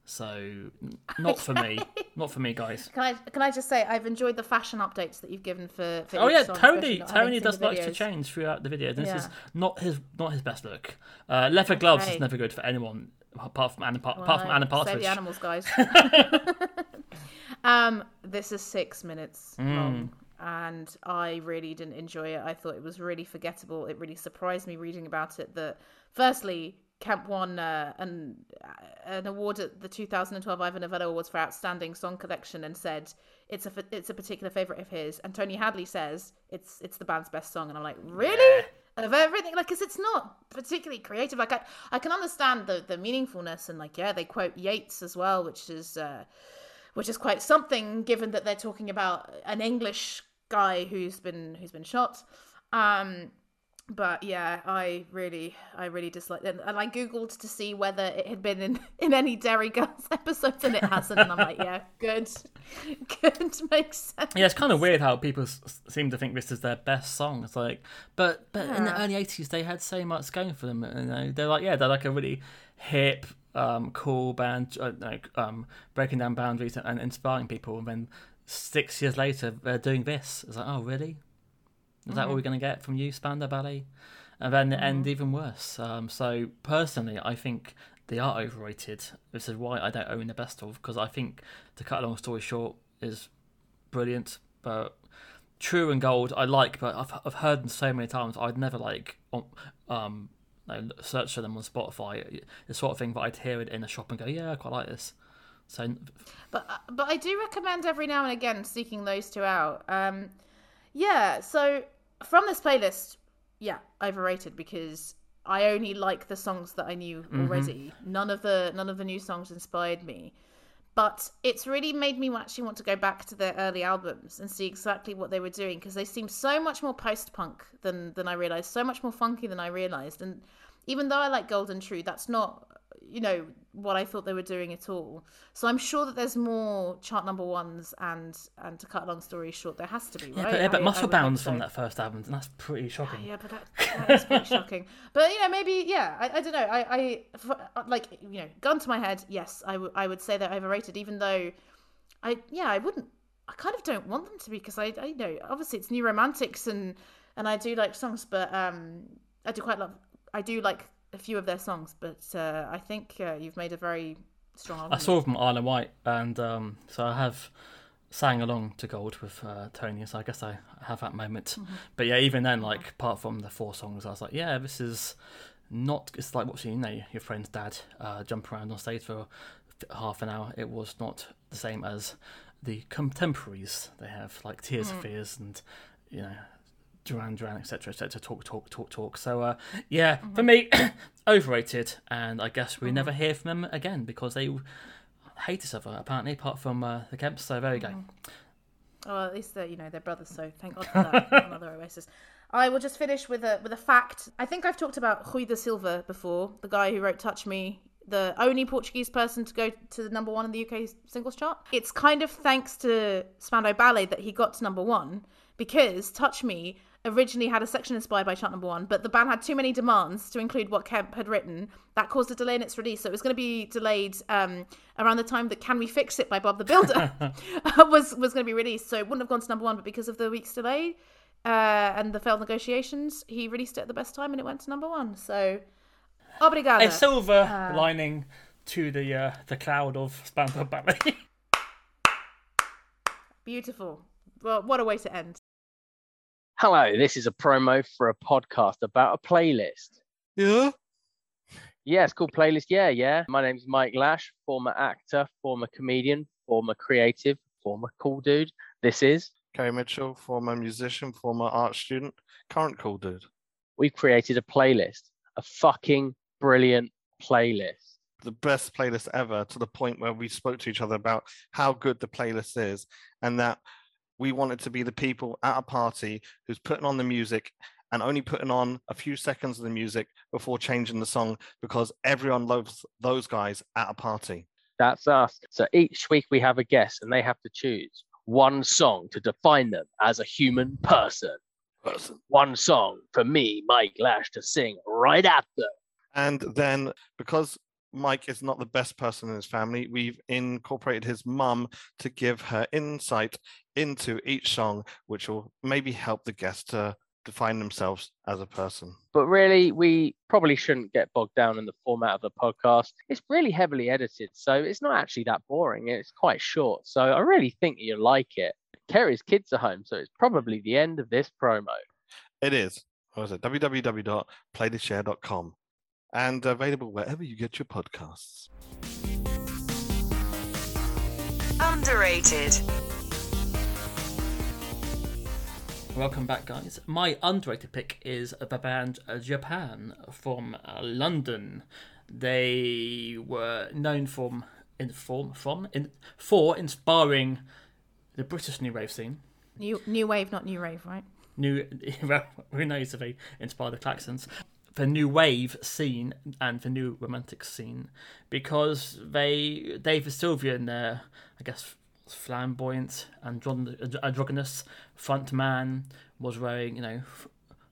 So, not for me. Not for me, guys. Can I can I just say I've enjoyed the fashion updates that you've given for, for Oh yeah, song, Tony. Tony does like to change throughout the video. This is not his not his best look. Uh, leather gloves Okay. is never good for anyone apart from Anna, apart Well, from Anna Save Partridge. the animals, guys. um, this is six minutes Mm. long, and I really didn't enjoy it. I thought it was really forgettable. It really surprised me reading about it. That firstly, Kemp won uh, an an award at the 2012 Ivor Novello Awards for Outstanding Song Collection, and said it's a it's a particular favorite of his. And Tony Hadley says it's it's the band's best song, and I'm like, really? Of everything, like, because it's not particularly creative. Like, I, I can understand the the meaningfulness, and like, yeah, they quote Yeats as well, which is uh, which is quite something given that they're talking about an English guy who's been who's been shot. Um, but yeah, I really I really disliked it, and I googled to see whether it had been in in any Derry Girls episodes, and it hasn't. And I'm like, yeah, good, good, makes sense. Yeah, it's kind of weird how people s- seem to think this is their best song. It's like, but but in the early '80s they had so much going for them. You know, they're like, yeah, they're like a really hip, um, cool band, uh, like um, breaking down boundaries and, and inspiring people. And then six years later, they're doing this. It's like, oh, really? Is that what we're going to get from you, Spandau Ballet? And then the end even worse. Um, so personally, I think they are overrated. This is why I don't own the best of because I think, to cut a long story short, is brilliant. But True and Gold, I like, but I've I've heard them so many times. I'd never like um, like, search for them on Spotify. The sort of thing that I'd hear it in a shop and go, yeah, I quite like this. So But uh, but I do recommend every now and again seeking those two out. Um, yeah. So from this playlist, yeah, overrated because I only like the songs that I knew mm-hmm. already. None of the none of the new songs inspired me. But it's really made me actually want to go back to their early albums and see exactly what they were doing because they seem so much more post punk than than I realized, so much more funky than I realized. And even though I like Golden True, that's not you know what I thought they were doing at all. So I'm sure that there's more chant number ones and and to cut a long story short, there has to be, yeah, right? but, yeah, but I Muscle think Bounds so. from that first album, and that's pretty shocking. Yeah, but that, that is pretty shocking. But you know, maybe yeah. I, I don't know. I, I like you know, gun to my head. Yes, I, w- I would say they're overrated. Even though, I yeah, I wouldn't. I kind of don't want them to be because I, I you know obviously it's new romantics and and I do like songs, but um I do quite love. I do like a few of their songs, but uh, I think uh, you've made a very strong I saw them Isle of Wight, and um, so I have sang along to Gold with uh, Tony, so I guess I have that moment. But yeah, even then, like apart from the four songs, I was like, yeah, this is not. It's like watching you know your friend's dad uh, jump around on stage for half an hour. It was not the same as the contemporaries they have, like Tears for Fears and you know. Duran Duran, etc., etc. Talk, talk, talk, talk. So, uh, yeah, for me, overrated, and I guess we never hear from them again because they hate each other apparently, apart from uh, the Kemps. So there you go. Oh, well, at least they're you know they're brothers, so thank God for that. Another Oasis. I will just finish with a with a fact. I think I've talked about Rui da Silva before, the guy who wrote "Touch Me" the only Portuguese person to go to the number one in the UK singles chart. It's kind of thanks to Spandau Ballet that he got to number one because Touch Me originally had a section inspired by chant number one, but the band had too many demands to include what Kemp had written. That caused a delay in its release. So it was going to be delayed um, around the time that Can We Fix It by Bob the Builder was, was going to be released. So it wouldn't have gone to number one, but because of the week's delay uh, and the failed negotiations, he released it at the best time and it went to number one. So, obrigada. A silver lining to the uh, the cloud of Spandau Ballet. Beautiful. Well, what a way to end. Hello, this is a promo for a podcast about a playlist. Yeah. Yeah, it's called Playlist. Yeah, yeah. My name's Mike Lash, former actor, former comedian, former creative, former cool dude. This is. Kerry Mitchell, former musician, former art student, current cool dude. We've created a playlist, a fucking brilliant playlist. The best playlist ever to the point where we spoke to each other about how good the playlist is and that we wanted to be the people at a party who's putting on the music and only putting on a few seconds of the music before changing the song because everyone loves those guys at a party. That's us. So each week we have a guest and they have to choose one song to define them as a human person. Person. One song for me, Mike Lash, to sing right at them. And then because Mike is not the best person in his family, we've incorporated his mum to give her insight into each song, which will maybe help the guest to define themselves as a person. But really, we probably shouldn't get bogged down in the format of the podcast. It's really heavily edited, so it's not actually that boring. It's quite short. So I really think you'll like it. Kerry's kids are home, so it's probably the end of this promo. It is. What is it? www.playlistshare.com and available wherever you get your podcasts. Underrated. Welcome back, guys. My underrated pick is the band uh, Japan from uh, London. They were known from in form from in for inspiring the British new wave scene. New new wave, not new rave, right? New well, who knows if they inspire the Klaxons the new wave scene and the new romantic scene because they David Sylvian, their I guess flamboyant andron- androgynous front man was wearing you know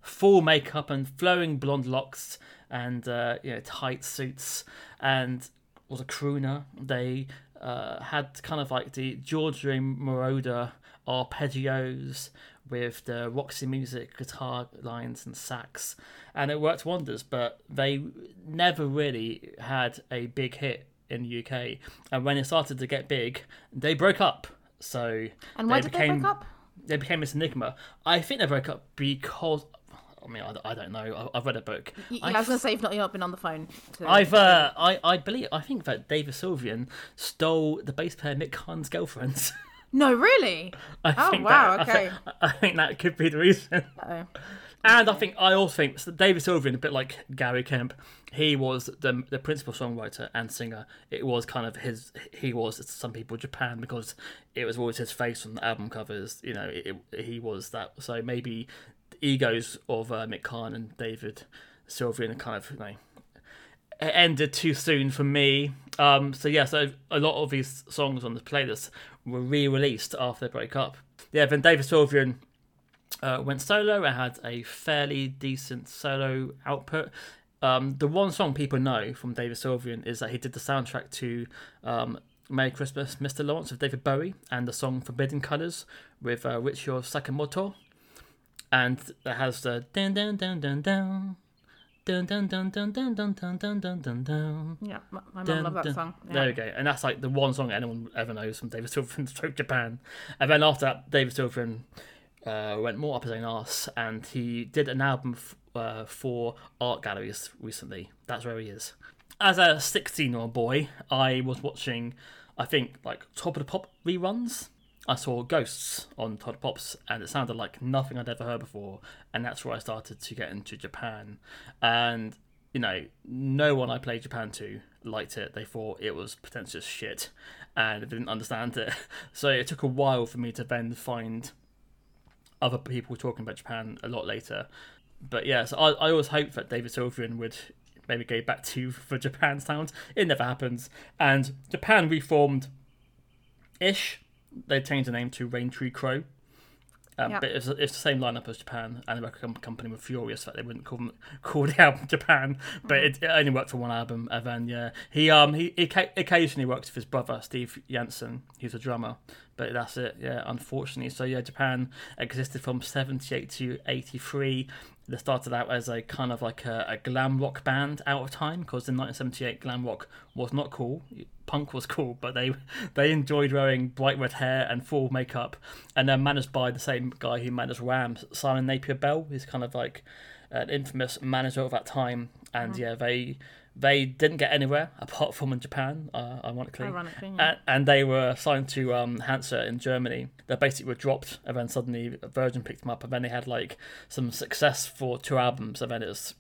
full makeup and flowing blonde locks and uh, you know tight suits and was a crooner. They uh, had kind of like the Giorgio Moroder arpeggios with the Roxy Music guitar lines and sax, and it worked wonders. But they never really had a big hit in the UK, and when it started to get big, they broke up. So And why did they break up? They became this enigma. I think they broke up because. I mean, I, I don't know. I, I've read a book. I was going to say you've not, you've not been on the phone. To, I've uh, I I believe I think that David Sylvian stole the bass player Mick Karn's girlfriend. No, really? I Oh, think wow, that, I okay. I think that could be the reason. And I think I also think so David Sylvian, a bit like Gary Kemp, he was the the principal songwriter and singer. It was kind of his. He was to some people Japan because it was always his face on the album covers. You know, it, it- he was that. So maybe the egos of uh, Mick Karn and David Sylvian kind of you know it ended too soon for me. Um, so yeah, so a lot of these songs on the playlist were re-released after they broke up. Yeah, then David Sylvian uh, went solo and had a fairly decent solo output. Um, the one song people know from David Sylvian is that he did the soundtrack to um, Merry Christmas, Mr. Lawrence of David Bowie, and the song Forbidden Colours with uh, Ryuichi Sakamoto. And it has the dun dun dun dun dun. Dun dun dun dun dun dun dun dun dun dun dun. Yeah, my, my mum loved that dun. song. Yeah. There we go, and that's like the one song anyone ever knows from David Sylvian stroke Japan. And then after that, David Sylvian uh, went more up his own arse, and he did an album f- uh, for art galleries recently. That's where he is. As a 16 year old boy, I was watching, I think, like Top of the Pop reruns. I saw Ghosts on Todd Pops, and it sounded like nothing I'd ever heard before. And that's where I started to get into Japan. And you know, no one I played Japan to liked it. They thought it was pretentious shit, and didn't understand it. So it took a while for me to then find other people talking about Japan a lot later. But yeah, so I, I always hoped that David Sylvian would maybe go back to for Japan sound. It never happens. And Japan reformed ish. They changed the name to Rain Tree Crow. Um, Yeah. But it's, it's the same lineup as Japan, and the record company were furious that they wouldn't call them, call the album Japan. But it, it only worked for one album. And then yeah, he um he, he ca- occasionally works with his brother Steve Jansen, who's a drummer. But that's it. Yeah, unfortunately. So yeah, Japan existed from '78 to '83. They started out as a kind of like a, a glam rock band out of time because in 1978 glam rock was not cool. Punk was cool, but they they enjoyed wearing bright red hair and full makeup, and they're managed by the same guy who managed Wham, Simon Napier Bell, who's kind of like an infamous manager of that time. And mm. yeah, they they didn't get anywhere apart from in Japan, uh, ironically. Ironically, yeah. And, and they were signed to um, Hansa in Germany. They basically were dropped, and then suddenly Virgin picked them up, and then they had like some success for two albums, and then it was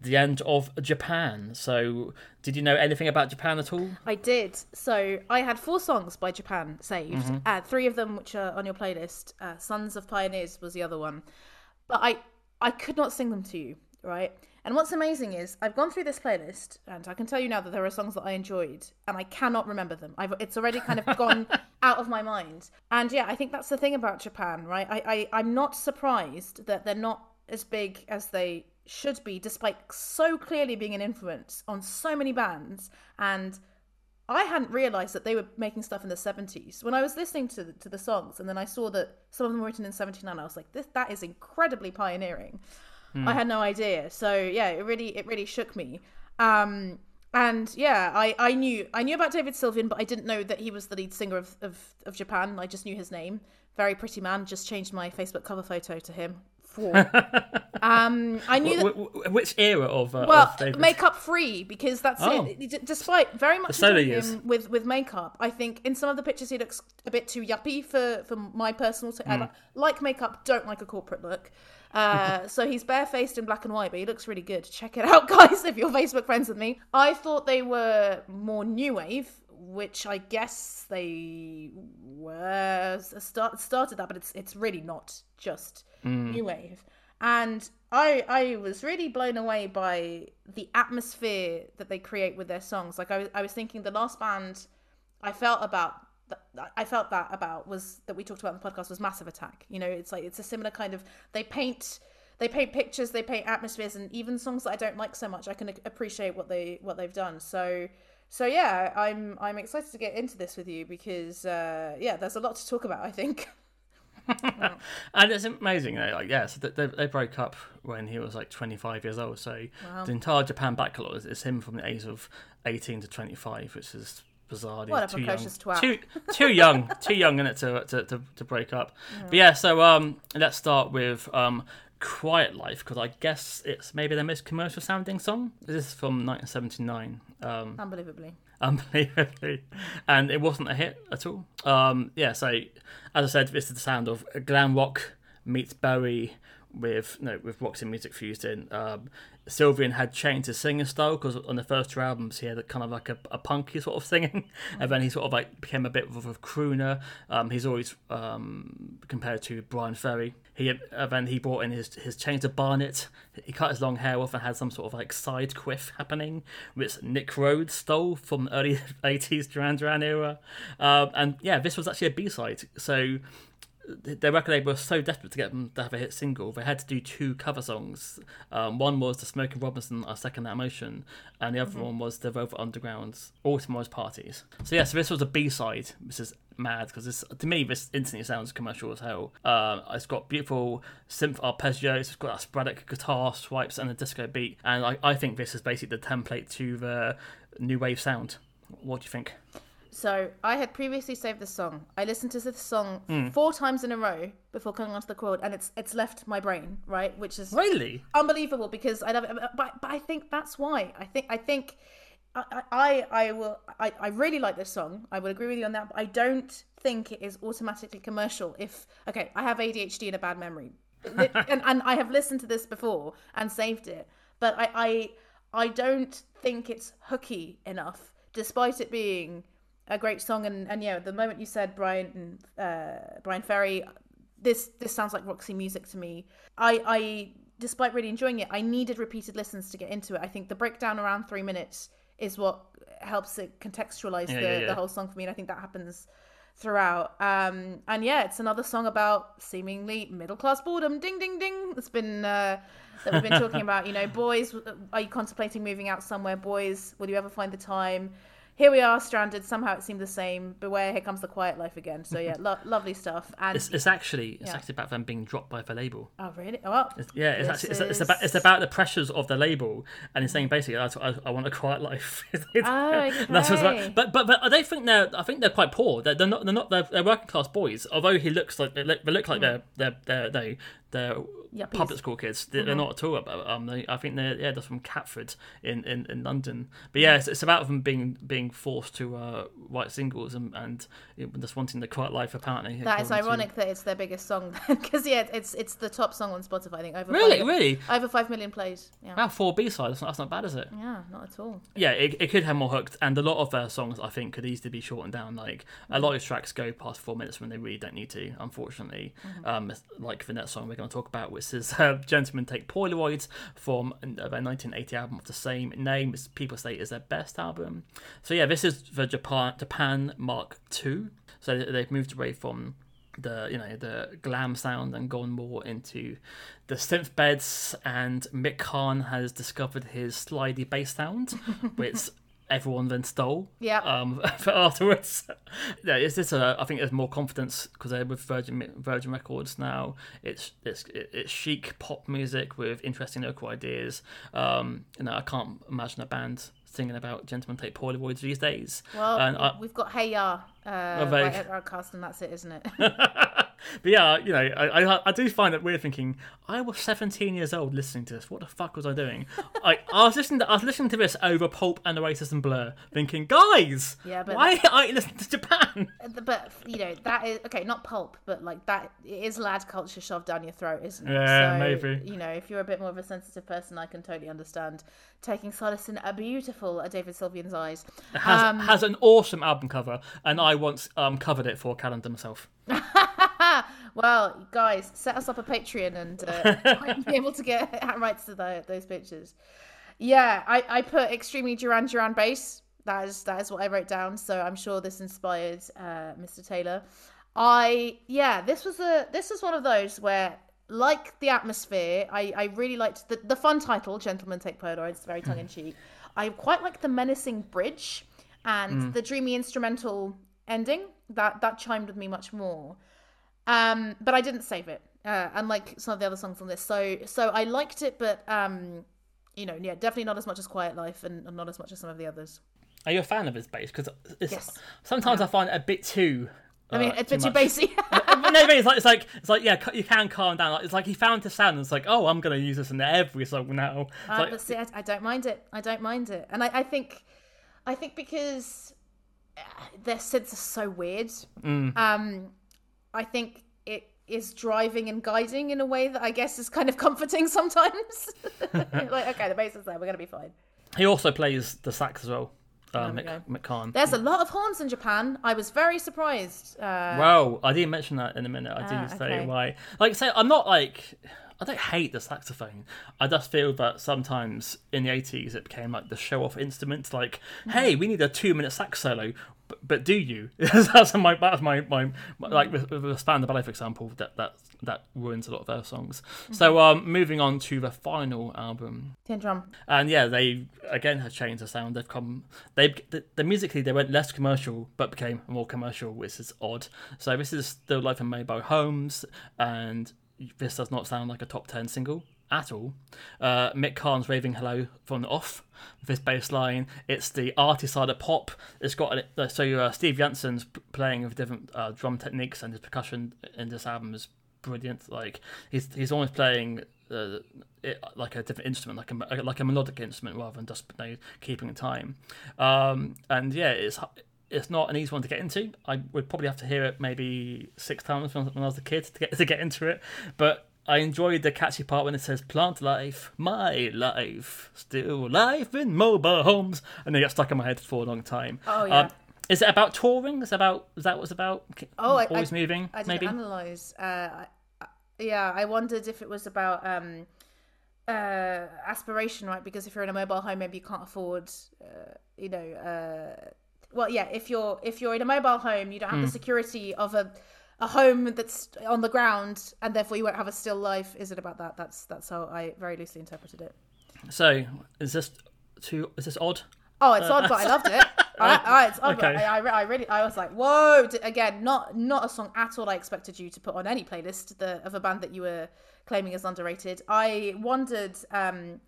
the end of Japan. So, did you know anything about Japan at all? I did. So I had four songs by Japan saved. Uh, three of them, which are on your playlist. Uh, "Sons of Pioneers" was the other one, but I I could not sing them to you, right? And what's amazing is I've gone through this playlist, and I can tell you now that there are songs that I enjoyed, and I cannot remember them. I've it's already kind of gone out of my mind. And yeah, I think that's the thing about Japan, right? I, I I'm not surprised that they're not as big as they should be, despite so clearly being an influence on so many bands and I hadn't realized that they were making stuff in the 70s. When I was listening to the, to the songs and then I saw that some of them were written in 79, I was like, this that is incredibly pioneering. I had no idea. So yeah, it really it really shook me. Um and yeah, I, I knew I knew about David Sylvian, but I didn't know that he was the lead singer of, of, of Japan. I just knew his name. Very pretty man. Just changed my Facebook cover photo to him. For um, I knew that Wh- wh- which era of uh, well, of makeup free because that's Oh. it. Despite very much him with with makeup, I think in some of the pictures he looks a bit too yuppie for for my personal. T-. I like makeup, don't like a corporate look. Uh, so he's barefaced in black and white, but he looks really good. Check it out, guys, if you're Facebook friends with me. I thought they were more new wave, which I guess they were start, started that, but it's it's really not just new wave. And I I was really blown away by the atmosphere that they create with their songs. Like I was I was thinking the last band I felt about that I felt that about was that we talked about in the podcast was Massive Attack. You know, it's like it's a similar kind of they paint they paint pictures, they paint atmospheres, and even songs that I don't like so much, I can a- appreciate what they what they've done. So so yeah, I'm I'm excited to get into this with you because uh, yeah, there's a lot to talk about. I think. And it's amazing, though. Like, yeah, so they, they, broke up when he was like 25 years old. So the entire Japan backlog is, is him from the age of 18 to 25, which is bizarre. What a too young. twat. Too, too young, too young in it to, to, to, to break up. But yeah, so um, let's start with um, Quiet Life, because I guess it's maybe their most commercial sounding song. This is from 1979. Um, Unbelievably. unbelievably, and it wasn't a hit at all. Um, yeah, so as I said, this is the sound of glam rock meets Bowie with no with Roxy music fused in. Um, Sylvian had changed his singing style because on the first two albums he had kind of like a, a punky sort of singing, and then he sort of like became a bit of a crooner. Um, he's always um, compared to Bryan Ferry. He uh, then he brought in his his change to Barnett. He cut his long hair off and had some sort of like side quiff happening, which Nick Rhodes stole from early '80s Duran Duran era. Um, and yeah, this was actually a B side. So their record label was so desperate to get them to have a hit single, they had to do two cover songs. Um, one was the Smokey Robinson, I Second That Motion, and the other one was the Velvet Underground's All Tomorrow's Parties. So yeah, so this was a B side, which is mad because this to me this instantly sounds commercial as hell. Uh, it's got beautiful synth arpeggios, it's got that sporadic guitar swipes and a disco beat, and I, I think this is basically the template to the new wave sound. What do you think? So I had previously saved the song. I listened to this song Hmm. four times in a row before coming onto the chord, and it's it's left my brain right, which is Really? unbelievable because I love it. But but I think that's why. I think I think I I, I will I, I really like this song. I would agree with you on that. But I don't think it is automatically commercial. If okay, I have ADHD and a bad memory, and and I have listened to this before and saved it, but I I I don't think it's hooky enough, despite it being a great song. And and yeah, the moment you said Bryan and uh, Bryan Ferry, this this sounds like Roxy music to me. I I despite really enjoying it, I needed repeated listens to get into it. I think the breakdown around three minutes is what helps it contextualize Yeah, the, yeah, yeah. the whole song for me, and I think that happens throughout. Um, and yeah, it's another song about seemingly middle class boredom. Ding, ding, ding. It's been uh, that we've been talking about. You know, boys, are you contemplating moving out somewhere? Boys, will you ever find the time? Here we are, stranded. Somehow it seemed the same. Beware, here comes the quiet life again. So yeah, lo- lovely stuff. And It's, it's actually it's Yeah. actually about them being dropped by the label. oh really? Oh, well, It's, yeah, it's actually it's, it's about it's about the pressures of the label, and it's saying basically I, I, I want a quiet life. Oh, that's what's about- but but but I don't think they're I think they're quite poor. They're, they're not they're not they're, they're working class boys. Although he looks like they look, they look like hmm. they're they're they're they they're Yuppies. public school kids. They're, they're not at all. About, um, they, I think they're yeah they're from Catford in, in, in London. But yeah, it's, it's about them being being forced to uh, write singles and and just wanting the quiet life. Apparently, That is according to- ironic that it's their biggest song because yeah, it's it's the top song on Spotify. I think over Really, five, really. over five million plays. Yeah, Wow, four B sides. That's not, that's not bad, is it? yeah, not at all. yeah, it, it could have more hooked, and a lot of their songs I think could easily be shortened down. Like a lot of tracks go past four minutes when they really don't need to, unfortunately. Um, like the next song we're going to talk about, which is uh, "Gentlemen Take Polaroids" from their 1980 album of the same name. It's, people say is their best album. So yeah, this is the Japan Japan Mark II. So they- they've moved away from the you know the glam sound and gone more into the synth beds and Mick Karn has discovered his slidey bass sound which everyone then stole Yeah. um afterwards. Yeah it's just a, I think there's more confidence because they're with Virgin Virgin Records now. It's it's it's chic pop music with interesting local ideas. Um you know I can't imagine a band singing about gentlemen take Polaroids these days. Well, I, we've got Hey Ya uh, they- by Ed OutKast, and that's it, isn't it? But yeah, you know, I, I I do find it weird thinking I was 17 years old listening to this. What the fuck was I doing? I, I was listening to I was listening to this over Pulp and Oasis and Blur, thinking, guys, Yeah, but- why are you listening to Japan? but you know that is okay, not pulp, but like that it is lad culture shoved down your throat, isn't it? Yeah, so, maybe. You know, if you're a bit more of a sensitive person, I can totally understand taking solace in a beautiful uh, David Sylvian's eyes. Has Um, has an awesome album cover, and I once um covered it for Calendar myself. Well, guys, set us up a Patreon and uh, might be able to get rights to the, those pictures. Yeah, I, I put extremely Duran Duran bass. That is that is what I wrote down. So I'm sure this inspired uh, Mr. Taylor. I yeah, this was a this was one of those where like the atmosphere, I, I really liked the, the fun title, Gentlemen Take Polaroids, very tongue in cheek. I quite like the menacing bridge and the dreamy instrumental ending. That that chimed with me much more. Um, but I didn't save it, uh, unlike some of the other songs on this. So so I liked it, but um, you know, yeah, definitely not as much as Quiet Life, and, and not as much as some of the others. Are you a fan of his bass? Because Yes. sometimes I find it a bit too. I mean, uh, it's a bit too bassy. No, but it's like it's like it's like yeah, you can calm down. Like, It's like he found his sound. And it's like oh, I'm gonna use this in every song now. Uh, like- but see, I, I don't mind it. I don't mind it, and I, I think, I think because uh, their synths are so weird. Mm. Um, I think it is driving and guiding in a way that I guess is kind of comforting sometimes. like, okay, the bass is there. We're gonna be fine. He also plays the sax as well. Uh, There we Mick, go. There's a lot of horns in Japan. I was very surprised. Uh, Wow, I didn't mention that in a minute. I Ah, did say okay. why. Like, say, I'm not like. I don't hate the saxophone. I just feel that sometimes in the 80s it became like the show off instrument. Like, Mm-hmm. hey, we need a two minute sax solo. But, but do you? that's my that's my, my, my like with, with the Spandau Ballet, for example, that that that ruins a lot of their songs. Mm-hmm. So um, moving on to the final album, and yeah, they again have changed the sound. They've come, they the, the musically they went less commercial, but became more commercial, which is odd. So this is still Life in Mobile Homes and this does not sound like a top ten single at all. Uh, Mick Karn's raving hello from off this bass line. It's the arty side of pop. It's got a, so uh, Steve Jansen's playing with different uh, drum techniques, and his percussion in this album is brilliant. Like he's he's almost playing uh, it, like a different instrument, like a like a melodic instrument rather than just you know, keeping time. Um, and yeah, it's it's not an easy one to get into. I would probably have to hear it maybe six times when, when I was a kid to get to get into it, but. I enjoyed the catchy part when it says "plant life, my life, still life in mobile homes," and they got stuck in my head for a long time. Oh, yeah. Um, is it about touring? Is about is that what's about? Oh, always I- moving. I didn't maybe. analyze. Uh, I, I- yeah, I wondered if it was about um, uh, aspiration, right? Because if you're in a mobile home, maybe you can't afford, uh, you know, uh, well, yeah. If you're if you're in a mobile home, you don't have the security of a a home that's on the ground, and therefore you won't have a still life. Is it about that? That's that's how I very loosely interpreted it. So is this too? Is this odd? Oh, it's odd, but I loved it. I, I, it's odd, but okay. I, I, I really, I was like, whoa! Again, not not a song at all. I expected you to put on any playlist the, of a band that you were claiming as underrated. I wondered um,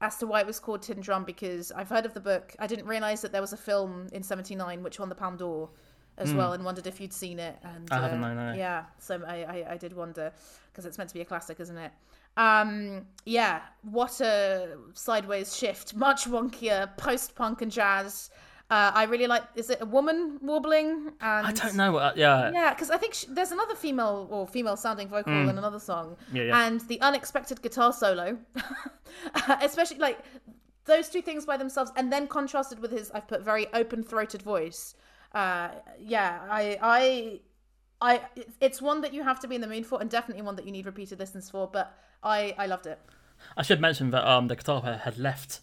as to why it was called Tin Drum because I've heard of the book. I didn't realize that there was a film in '79 which won the Palme d'Or as well, and wondered if you'd seen it. And. I haven't, uh, no, no. Yeah, so I, I, I did wonder because it's meant to be a classic, isn't it? Um, yeah, what a sideways shift. Much wonkier, post punk and jazz. Uh, I really like. Is it a woman warbling? And I don't know. What, yeah. Yeah, because I think sh- there's another female or female sounding vocal in another song. Yeah, yeah. and the unexpected guitar solo, especially like those two things by themselves, and then contrasted with his I've put very open throated voice. Uh, yeah, I I I it's- it's one that you have to be in the mood for, and definitely one that you need repeated listens for. But I I loved it. I should mention that um, the guitar player had left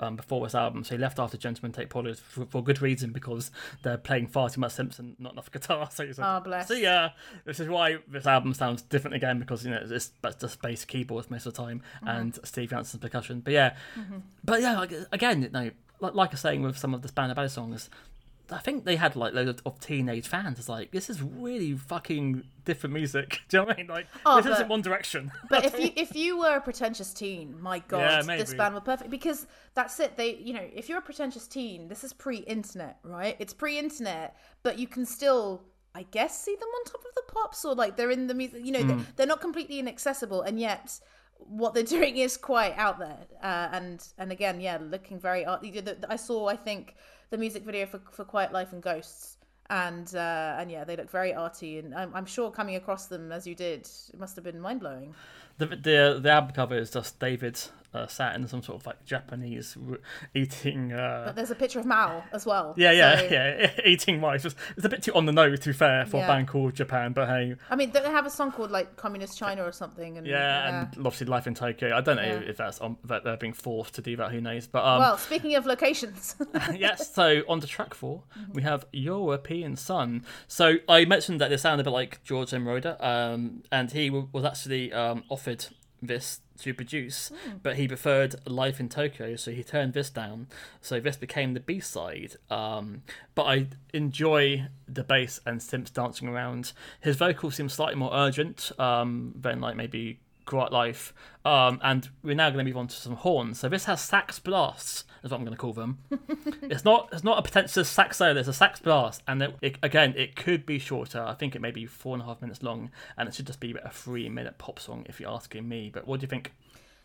um, before this album, so he left after Gentlemen Take Polish for, for good reason because they're playing far too much Simpson, not enough guitar. So he said, Oh, bless. See ya. This is why this album sounds different again because you know it's that's just bass keyboards most of the time Mm-hmm. and Steve Jansen's percussion. But yeah, but yeah, like, again, you know, like, like I was saying with some of the Spandau Ballet songs. I think they had like loads of teenage fans. It's like this is really fucking different music. Do you know what I mean? Like Oh, this but- isn't One Direction. But if you if you were a pretentious teen, my god, Yeah, this band were perfect because that's it. They, you know, if you're a pretentious teen, this is pre-internet, right? It's pre-internet, but you can still, I guess, see them on top of the pops or like they're in the music. You know, Hmm. they're, they're not completely inaccessible, and yet what they're doing is quite out there. Uh, and and again, yeah, looking very art. you did the- I saw, I think, the music video for for Quiet Life and Ghosts. And uh, and yeah, they look very arty, and I'm, I'm sure coming across them as you did, it must have been mind blowing. The the the album cover is just David uh, sat in some sort of like Japanese r- eating. Uh, But there's a picture of Mao as well. yeah, yeah, So, yeah, eating rice. It's, it's a bit too on the nose, to be fair, for Yeah. a band called Japan. But hey, I mean, don't they have a song called like Communist China or something? And yeah, and obviously Life in Tokyo. I don't know Yeah. if that's on, that they're being forced to do that. Who knows? But um, well, speaking of locations, yes. So on to track 4 Mm-hmm. we have European Sun. So I mentioned that they sound a bit like George M. Um, and he w- was actually um, offered this to produce, but he preferred Life in Tokyo, so he turned this down. So this became the B side. Um, but I enjoy the bass and Simps dancing around. His vocals seem slightly more urgent um, than like maybe Quiet Life. Um, and we're now going to move on to some horns. So this has sax blasts, is what I'm going to call them. it's not it's not a pretentious sax solo. It's a sax blast, and it, it, again, it could be shorter. I think it may be four and a half minutes long, and it should just be a three-minute pop song if you're asking me. But what do you think?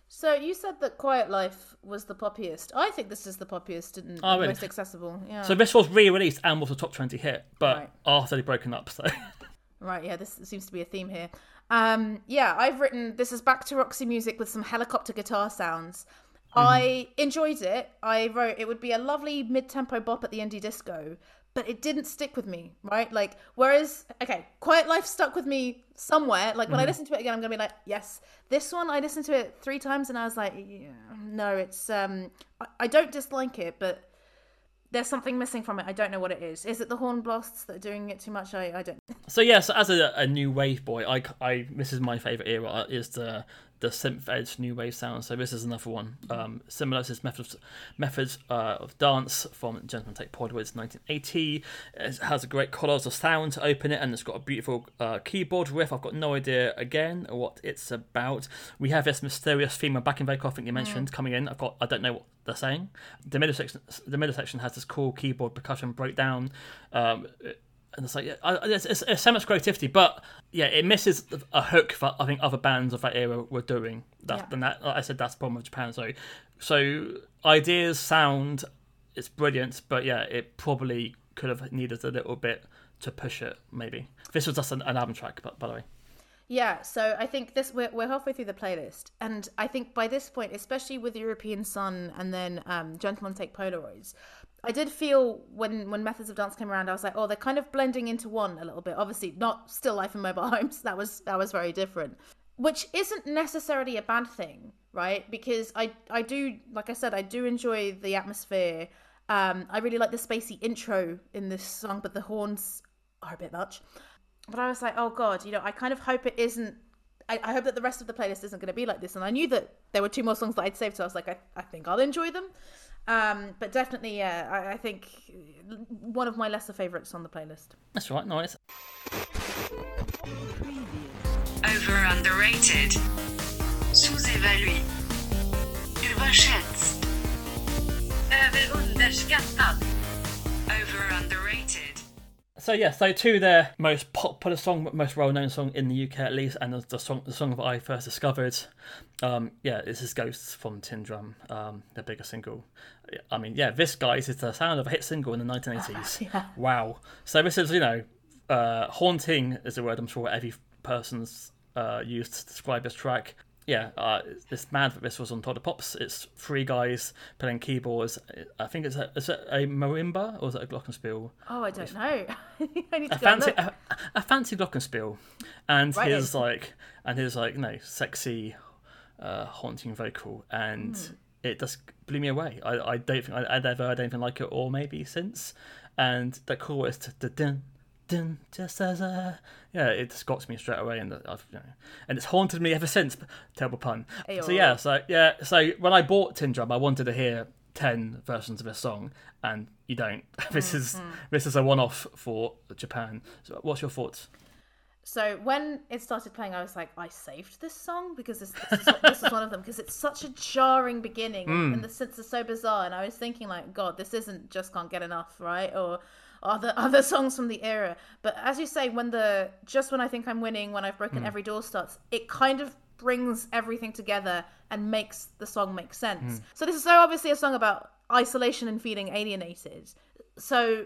so you said that Quiet Life was the poppiest. I think this is the poppiest and Oh, really? most accessible. Yeah. So this was re-released and was a top twenty hit, but Right. after they'd broken up. So Right, yeah, this seems to be a theme here. Um, yeah, I've written this is back to Roxy music with some helicopter guitar sounds. I enjoyed it. I wrote it would be a lovely mid-tempo bop at the indie disco, but it didn't stick with me, right? Like whereas okay, Quiet Life stuck with me somewhere. Like when I listen to it again, I'm gonna be like, yes. This one I listened to it three times and I was like, yeah, no, it's um, I, I don't dislike it, but there's something missing from it. I don't know what it is. Is it the horn blasts that are doing it too much? I, I don't. So yes, as a, a new wave boy, I, I this is my favorite era is the the synth edge new wave sound. So this is another one. Um, similar to this methods methods uh, of dance from Gentleman Take Polaroids 1980. It has a great collage of sound to open it, and it's got a beautiful uh, keyboard riff. I've got no idea again what it's about. We have this mysterious theme of backing vocal. I think you mentioned coming in. I've got I don't know what they're saying. The middle section the middle section has this cool keyboard percussion breakdown. Um, and it's like yeah, I- it's, it's, it's so much creativity, but yeah, it misses a hook that I think other bands of that era were doing. That Yeah. and that like I said that's the problem with Japan. So so ideas, sound, it's brilliant, but yeah, it probably could have needed a little bit to push it. Maybe this was just an, an album track, but by the way, Yeah, so I think this we're, we're halfway through the playlist, and I think by this point, especially with European Sun and then um, Gentlemen Take Polaroids, I did feel when when Methods of Dance came around, I was like, oh, they're kind of blending into one a little bit. Obviously, not still life in mobile homes. That was that was very different. which isn't necessarily a bad thing, right? Because I I do like I said I do enjoy the atmosphere. Um, I really like the spacey intro in this song, but the horns are a bit much. But I was like, oh god, you know, I kind of hope it isn't. I, hope that the rest of the playlist isn't going to be like this. And I knew that there were two more songs that I'd saved, so I was like, I, I think I'll enjoy them. Um, but definitely, yeah, I, I think one of my lesser favorites on the playlist. That's right, nice. Over underrated. Sous-évalué. Überschätzt. Över. Over underrated. So yeah, so two their most popular song, most well-known song in the UK at least, and the, the song, the song that I first discovered. Um, yeah, this is "Ghosts" from Tin Drum, um, their biggest single. I mean, yeah, this guys is the sound of a hit single in the 1980s. Yeah. Wow. So this is, you know, uh, haunting is a word I'm sure every person's uh, used to describe this track. Yeah, uh, it's mad that this was on Todd Pops. It's three guys playing keyboards. I think it's a, is it a marimba or is it a glockenspiel? Oh, I don't know. I need to a fancy a, a fancy glockenspiel, and Right. his like and his like you know sexy, uh, haunting vocal, and Hmm. it just blew me away. I, I don't think I'd ever heard anything like it, or maybe since. And the chorus, dun dun dun, just as a yeah, it just got to me straight away, and I've you know, and it's haunted me ever since. Terrible pun. So yeah, so yeah, so when I bought Tin Drum, I wanted to hear ten versions of this song, and you don't. this is Mm-hmm. this is a one-off for Japan. So what's your thoughts? So when it started playing, I was like, I saved this song because this, this, is, this is one of them because it's such a jarring beginning and the synths are so bizarre. And I was thinking, like, God, this isn't just can't get enough, right? Or other other songs from the era. But as you say, when the just when I think I'm winning, when I've broken every door starts, it kind of brings everything together and makes the song make sense. So this is so obviously a song about isolation and feeling alienated. So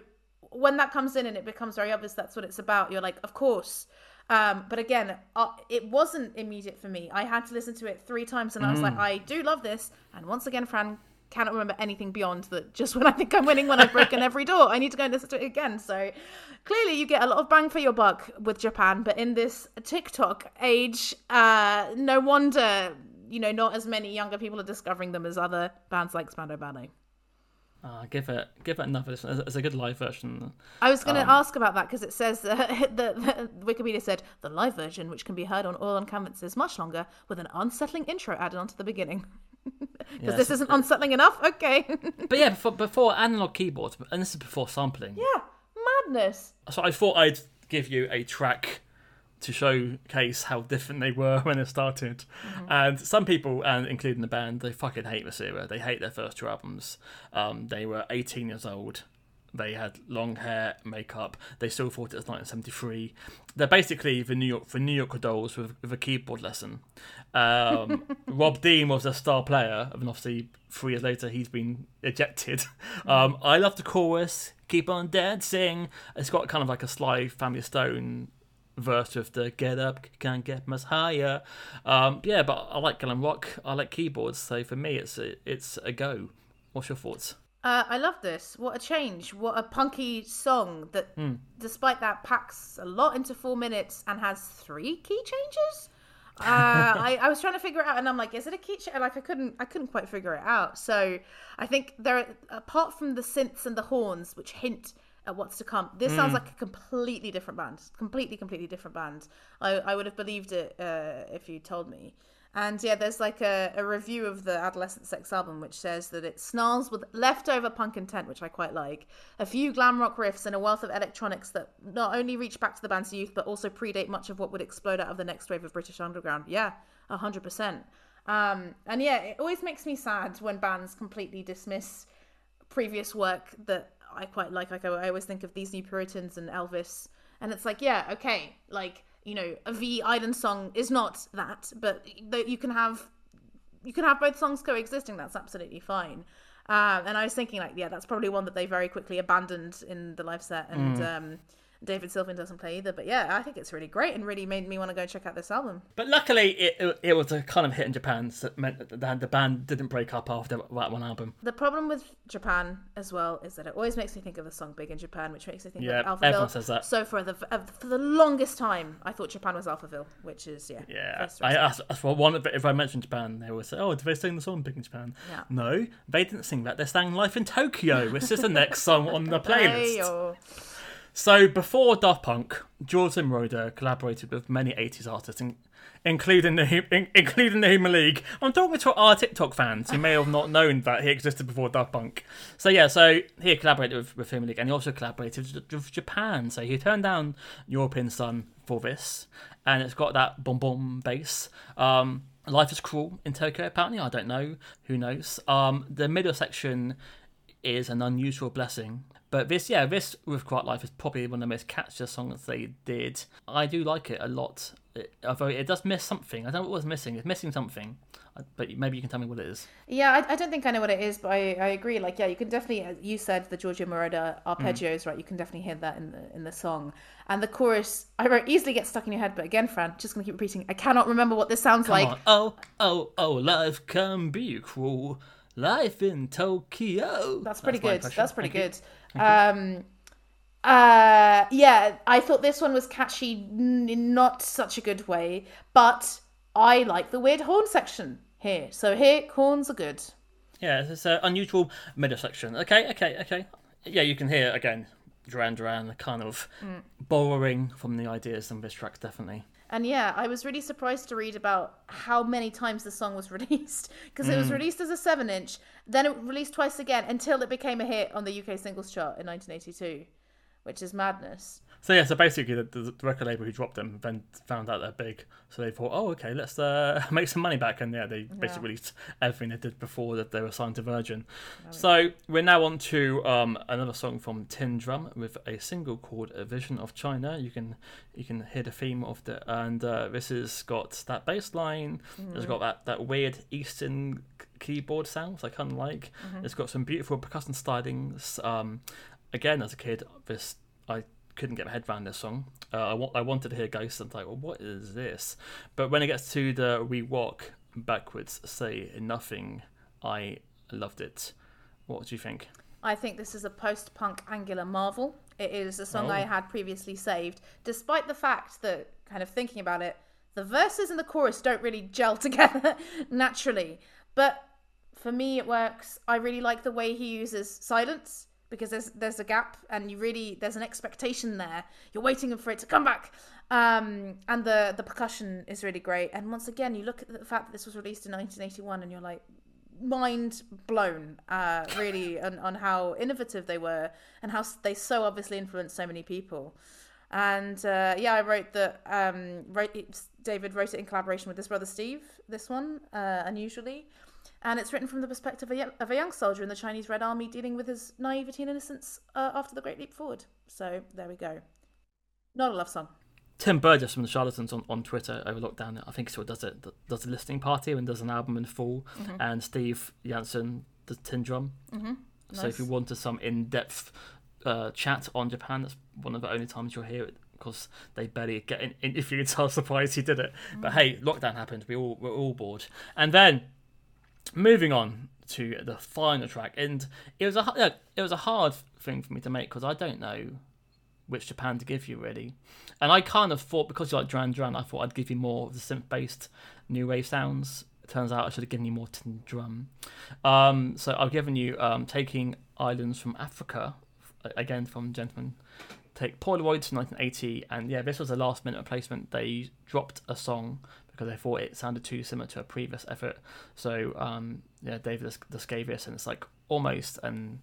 when that comes in and it becomes very obvious that's what it's about, you're like, of course. Um, but again, uh, it wasn't immediate for me. I had to listen to it three times, and I was like, I do love this. And once again, Fran cannot remember anything beyond that. Just when I think I'm winning, when I've broken every door, I need to go and listen to it again. So clearly, you get a lot of bang for your buck with Japan. But in this TikTok age, uh, no wonder you know not as many younger people are discovering them as other bands like Spandau Ballet. Uh, give it give it another. It's, it's a good live version. I was going to Um, ask about that because it says uh, the, the Wikipedia said the live version, which can be heard on Oil on Canvas, is much longer with an unsettling intro added onto the beginning. Because this Yes. isn't unsettling enough. Okay. But yeah, before, before analog keyboards, and this is before sampling. yeah, madness. So I thought I'd give you a track to showcase how different they were when it started. And some people, and including the band, they fucking hate era. They hate their first two albums. Um, they were 18 years old. They had long hair, makeup. They still thought it was 1973. They're basically the New York the New York Dolls with, with a keyboard lesson. Um, Rob Dean was a star player, and obviously three years later he's been ejected. Um, I love the chorus. Keep on dancing. It's got kind of like a Sly Family Stone verse with the get up, can't get much higher. Um, yeah, but I like glam rock. I like keyboards. So for me, it's a, it's a go. What's your thoughts? Uh, I love this. What a change. What a punky song that, despite that, packs a lot into four minutes and has three key changes. Uh, I, I was trying to figure it out, and I'm like, is it a key change? Like, I couldn't, I couldn't quite figure it out. So, I think there, are, apart from the synths and the horns, which hint at what's to come, this sounds like a completely different band. Completely, completely different band. I, I would have believed it uh, if you told me. And yeah, there's like a, a review of the Adolescent Sex album, which says that it snarls with leftover punk intent, which I quite like. A few glam rock riffs and a wealth of electronics that not only reach back to the band's youth, but also predate much of what would explode out of the next wave of British underground. Yeah, 100%. Um, and yeah, it always makes me sad when bands completely dismiss previous work that I quite like. Like I, I always think of these New Puritans and Elvis, and it's like, yeah, okay, like you know, a V Island song is not that, but th- you can have you can have both songs coexisting. That's absolutely fine. Um, and I was thinking, like, yeah, that's probably one that they very quickly abandoned in the live set, and um, David Sylvian doesn't play either. But yeah, I think it's really great and really made me want to go check out this album. But luckily, it, it, was a kind of hit in Japan, so it meant that the, band didn't break up after that one album. The problem with Japan as well is that it always makes me think of the song "Big in Japan," which makes me think Yeah, of Alphaville. everyone says that. So for the for the longest time, I thought Japan was Alphaville, which is yeah. Yeah, that's I asked for one. If I mentioned Japan, they would say, "Oh, did they sing the song Big in Japan?" Yeah. No, they didn't sing that. They sang "Life in Tokyo," which is the next song on the playlist. So before Daft Punk, Giorgio Moroder collaborated with many 80s artists, in, including the including the Human League. I'm talking to our TikTok fans who may have not known that he existed before Daft Punk. So yeah, so he collaborated with, with Human League, and he also collaborated with, Japan. So he turned down European Son for this, and it's got that boom boom bass. Um, Life is cruel in Tokyo. Apparently, I don't know. Who knows? Um, the middle section is an unusual blessing. But this, yeah, this with Quiet Life is probably one of the most catchiest songs they did. I do like it a lot, It- although it does miss something. I don't know what was missing. It's missing something, Uh, but maybe you can tell me what it is. Yeah, I, I don't think I know what it is, but I, I agree. Like, yeah, you can definitely, you said, the Giorgio Moroder arpeggios, right? You can definitely hear that in the in the song, and the chorus. I wrote easily gets stuck in your head, but again, Fran, just gonna keep repeating. I cannot remember what this sounds Come like. on. Oh, oh, oh, life can be cruel. Life in Tokyo. That's pretty my good. That's pretty Thank good. Um, uh, yeah, I thought this one was catchy in not such a good way, but I like the weird horn section here. So here, horns are good. Yeah, it's an unusual middle section. Okay, okay, okay. Yeah, you can hear again Duran Duran kind of Mm. borrowing from the ideas in this track, definitely. And yeah, I was really surprised to read about how many times the song was released because it was hmm. released as a seven inch, then it released twice again until it became a hit on the UK singles chart in 1982, which is madness. So yeah, so basically the, the, record label who dropped them then found out they're big, so they thought, oh okay, let's uh, make some money back, and yeah, they basically released everything they did before that they were signed to Virgin. So we're now on to um, another song from Tin Drum with a single called "A Vision of China." You can you can hear the theme of the, and uh, this has got that bass line. It's got that that weird Eastern keyboard sounds I kind of like. It's got some beautiful percussion stylings. Um, again, as a kid, this I couldn't get my head around this song. Uh, I, wa- I wanted to hear Ghost and like, well, what is this? But when it gets to the We Walk Backwards, Say Nothing, I loved it. What do you think? I think this is a post punk angular marvel. It is a song Oh. I had previously saved, despite the fact that, kind of thinking about it, the verses and the chorus don't really gel together naturally. But for me, it works. I really like the way he uses silence because there's there's a gap and you really there's an expectation there. You're waiting for it to come back. Um, and the the percussion is really great. And once again, you look at the fact that this was released in 1981, and you're like, mind blown uh really on, on how innovative they were and how they so obviously influenced so many people and uh yeah i wrote that um wrote david wrote it in collaboration with his brother steve this one uh unusually and it's written from the perspective of a, young, of a young soldier in the chinese red army dealing with his naivety and innocence uh, after the great leap forward so there we go not a love song Tim Burgess from the Charlatans on, on Twitter over lockdown, I think he still does it, does a listening party and does an album in full. And Steve Jansen does Tin Drum. Mm-hmm. So if you Nice. wanted some in depth uh, chat on Japan, that's one of the only times you'll hear it because they barely get in, interviewed. So I was surprised he did it. But hey, lockdown happened. We all we're all bored. And then moving on to the final track, and it was a it was a hard thing for me to make because I don't know which Japan to give you really. And I kind of thought because you like Duran Duran, I thought I'd give you more of the synth based new wave sounds. It turns out I should have given you more tin drum. Um, so I've given you um, Taking Islands from Africa, again from Gentlemen Take Polaroids from 1980. And yeah, this was a last minute replacement. They dropped a song because they thought it sounded too similar to a previous effort. So um, yeah, David just, and it's like almost an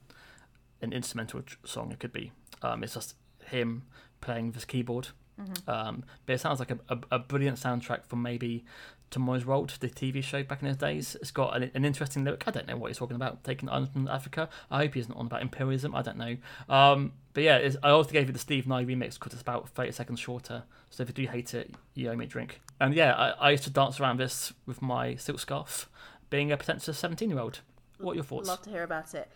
an instrumental tr- song. It could be. Um, it's just him playing this his keyboard. Um, but it sounds like a, a, a brilliant soundtrack for maybe Tomorrow's World, the TV show back in those days. It's got an, an interesting lyric. I don't know what he's talking about, taking islands from Africa. I hope he isn't on about imperialism. I don't know. Um, but yeah, it's, I also gave it the Steve Nye remix because it's about 30 seconds shorter. So if you do hate it, you owe me a drink. And yeah, I, I used to dance around this with my silk scarf, being a pretentious 17 year old. What are your thoughts? Love to hear about it.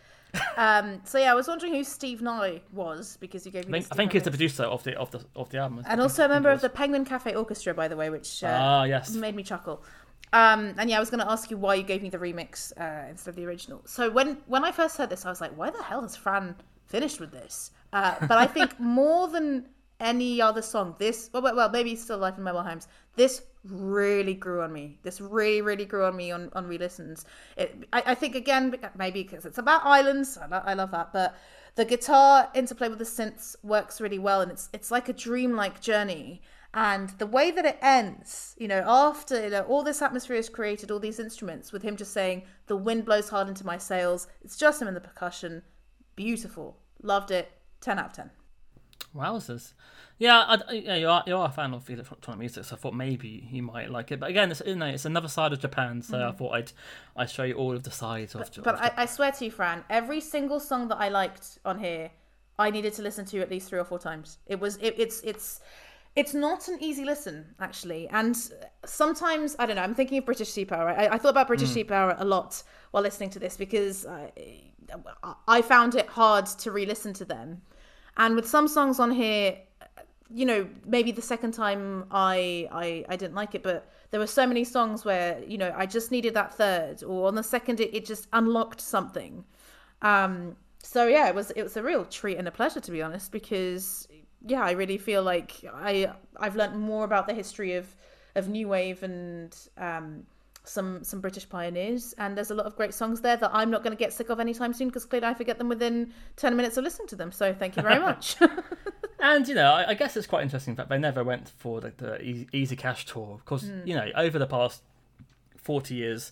Um, so yeah, I was wondering who Steve Nye was because you gave me. I think, I think he's the producer of the of the of the album. and also a member of the Penguin Cafe Orchestra, by the way, which uh, Ah, yes. made me chuckle. Um, and yeah, I was going to ask you why you gave me the remix uh, instead of the original. So when when I first heard this, I was like, why the hell has Fran finished with this? Uh, but I think more than any other song, this well, well, maybe still Life in Mobile Homes. This really grew on me. This really, really grew on me on on re-listens. It, I, I think again, maybe because it's about islands. I, lo- I love that, but the guitar interplay with the synths works really well, and it's it's like a dreamlike journey. And the way that it ends, you know, after you know, all this atmosphere is created, all these instruments, with him just saying, "The wind blows hard into my sails." It's just him and the percussion. Beautiful, loved it. Ten out of ten. Wowzers. Yeah, I, yeah, you are you are a fan of electronic music, so I thought maybe you might like it. But again, it's you know, it's another side of Japan, so I thought I'd I'd show you all of the sides of. Mm-hmm. But of I, I swear to you, Fran, every single song that I liked on here, I needed to listen to at least three or four times. It was it, it's it's it's not an easy listen actually, and sometimes I don't know. I'm thinking of British Sea Power. I, I thought about British Sea Power a lot while listening to this because I, I found it hard to re-listen to them, and with some songs on here, you know, maybe the second time I, I I didn't like it, but there were so many songs where you know I just needed that third, or on the second it, it just unlocked something. Um, so yeah, it was it was a real treat and a pleasure to be honest, because yeah, I really feel like I I've learned more about the history of of new wave and um, some some British pioneers, and there's a lot of great songs there that I'm not going to get sick of anytime soon because clearly I forget them within ten minutes of listening to them. So thank you very much. And you know, I, I guess it's quite interesting that they never went for the, the easy, cash tour because Hmm. you know over the past forty years,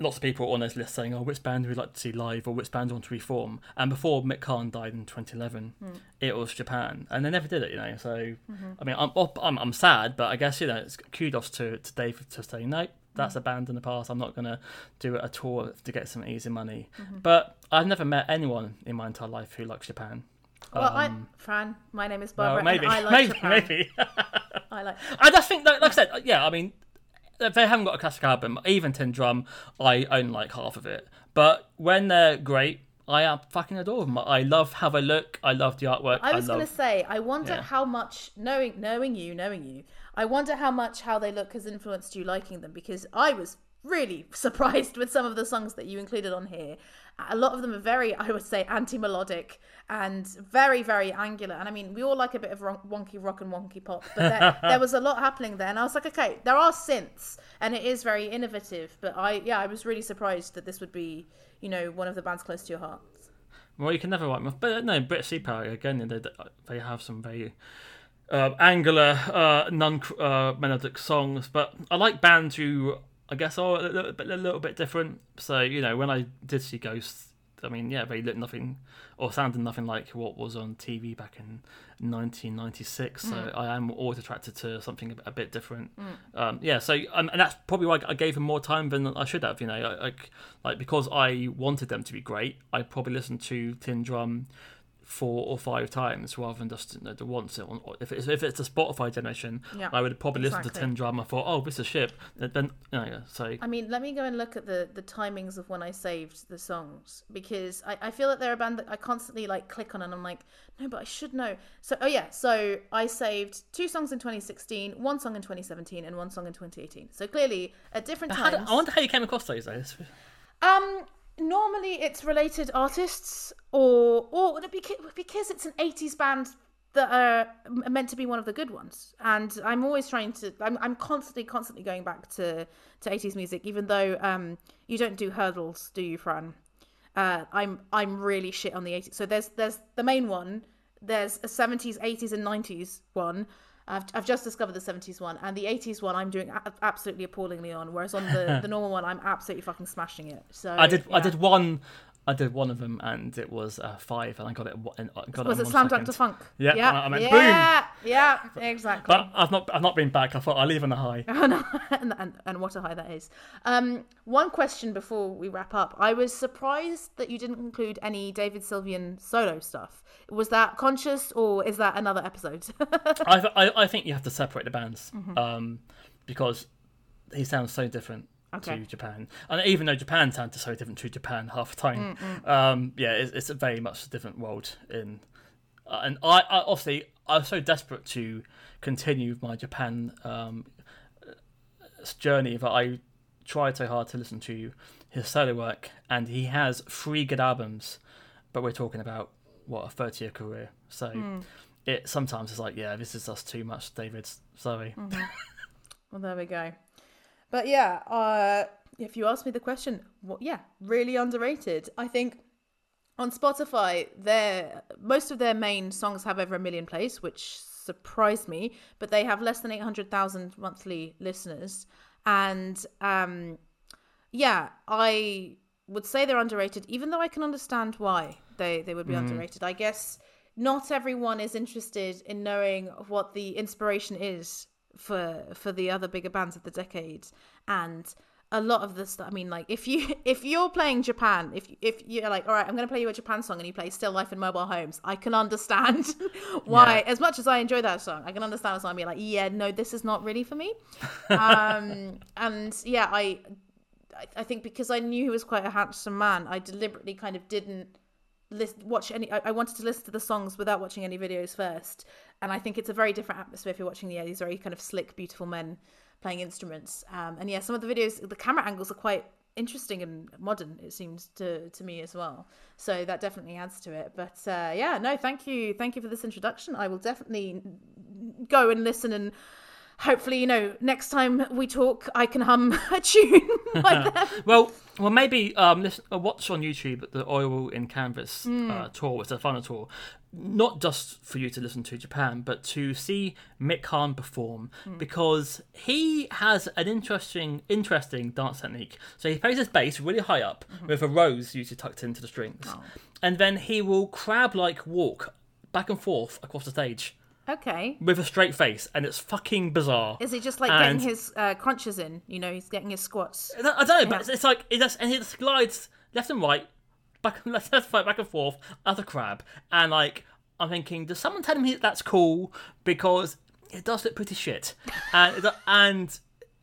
lots of people on those lists saying, "Oh, which band would we like to see live, or which band do want to reform?" And before Mick Karn died in 2011, Hmm. it was Japan, and they never did it. You know, so Mm-hmm. I mean, I'm, I'm I'm sad, but I guess you know, it's kudos to to Dave for saying no. That's a band in the past. I'm not gonna do a tour to get some easy money. Mm-hmm. But I've never met anyone in my entire life who likes Japan. well, I, Fran, my name is Well, Barbara, maybe, and I like maybe, Japan. maybe. I like. I just think, that, like I said, yeah. I mean, they haven't got a classic album, even Tin Drum, I own like half of it. But when they're great, I am fucking adore them. I love how they look. I love the artwork. I was love... going to say, I wonder Yeah. how much knowing knowing you, knowing you, I wonder how much how they look has influenced you liking them because I was really surprised with some of the songs that you included on here. A lot of them are very, I would say, anti-melodic and very, very angular. And I mean, we all like a bit of wonky rock and wonky pop, but there, there was a lot happening there. And I was like, okay, there are synths, and it is very innovative. But I, yeah, I was really surprised that this would be, you know, one of the bands close to your heart. Well, you can never write them off. But uh, no, British Sea Power again. They they have some very uh, angular, uh, non uh, melodic songs. But I like bands who I guess are a little bit a little bit different. So you know, when I did see Ghosts, I mean, yeah, they looked nothing or sounded nothing like what was on TV back in 1996. So I am always attracted to something a, bit different. Um, yeah, so um, and that's probably why I gave them more time than I should have. You know, like like because I wanted them to be great, I probably listened to Tin Drum four or five times rather than just you know, the once. It- If it's if it's a Spotify generation, Yeah, I would probably listen to exactly. Tin Drum. I thought, oh, this is shit. Then, you know, yeah, so I mean, let me go and look at the the timings of when I saved the songs because I, I feel that they're a band that I constantly like click on and I'm like, no, but I should know. So oh yeah, so I saved two songs in 2016, one song in 2017, and one song in 2018. So clearly at different times. I wonder how you came across those. Though. Um, normally it's related artists or or because it's an 80s band that are meant to be one of the good ones. And i'm always trying to i'm, I'm constantly constantly going back to to 80s music even though um you don't do hurdles do you fran? Uh i'm i'm really shit on the 80s so there's there's the main one there's a 70s 80s and 90s one I've, I've just discovered the 70s one and the 80s one I'm doing a- absolutely appallingly on whereas on the, the normal one I'm absolutely fucking smashing it so I did. I did one. I did one of them, and it was uh, five, and I got it. and I got was it, it Slam Dunk to. Funk? Yeah, yeah, I- meant yeah, yeah, exactly. But I've not. I've not been back. I thought I'll leave on a high. and, and, and what a high that is. Um, one question before we wrap up. I was surprised that you didn't include any David Sylvian solo stuff. Was that conscious or is that another episode? I, I I think you have to separate the bands, Mm-hmm. um, because he sounds so different. Okay. to Japan. And even though Japan sounds so different to Japan half the time, um, yeah, it's, it's a very much a different world. In uh, and I, I obviously I was so desperate to continue my Japan um, journey that I tried so hard to listen to his solo work, and he has three good albums, but we're talking about what a thirty year career. So it sometimes is like, yeah, this is just too much, David. Sorry. Well, there we go. But yeah, uh, if you ask me the question, well, yeah, really underrated. I think on Spotify, their most of their main songs have over a million plays, which surprised me. But they have less than eight hundred thousand monthly listeners, and um, yeah, I would say they're underrated, even though I can understand why they they would be underrated. I guess not everyone is interested in knowing what the inspiration is for for the other bigger bands of the decade. And a lot of the stuff i mean like if you if you're playing japan if if you're like all right i'm going to play you a japan song and you play still life in mobile homes i can understand why. Yeah. as much as i enjoy that song i can understand song being like yeah no this is not really for me. Um and yeah I- I think because I knew he was quite a handsome man, I deliberately kind of didn't list, watch any. I, I wanted to listen to the songs without watching any videos first, and I think it's a very different atmosphere if you're watching the yeah, these very kind of slick, beautiful men playing instruments. Um, and yeah, some of the videos, the camera angles are quite interesting and modern. It seems to to me as well. So that definitely adds to it. But uh, yeah, no, thank you, thank you for this introduction. I will definitely go and listen and. Hopefully, you know, next time we talk, I can hum a tune like that. Well, well, maybe um, listen, uh, watch on YouTube the Oil on Canvas Hmm. uh, tour. It's a final tour, not just for you to listen to Japan, but to see Mick Karn perform Hmm. because he has an interesting, interesting dance technique. So he plays his bass really high up Mm-hmm. with a rose usually tucked into the strings, Oh. and then he will crab-like walk back and forth across the stage Okay. with a straight face, and it's fucking bizarre. Is he just like And- getting his uh, crunches in? You know, he's getting his squats. I don't know, but it's, it's like it just and he just glides left and right, back left and right, back and forth as a crab, and like I'm thinking, does someone tell him that's cool because it does look pretty shit, and and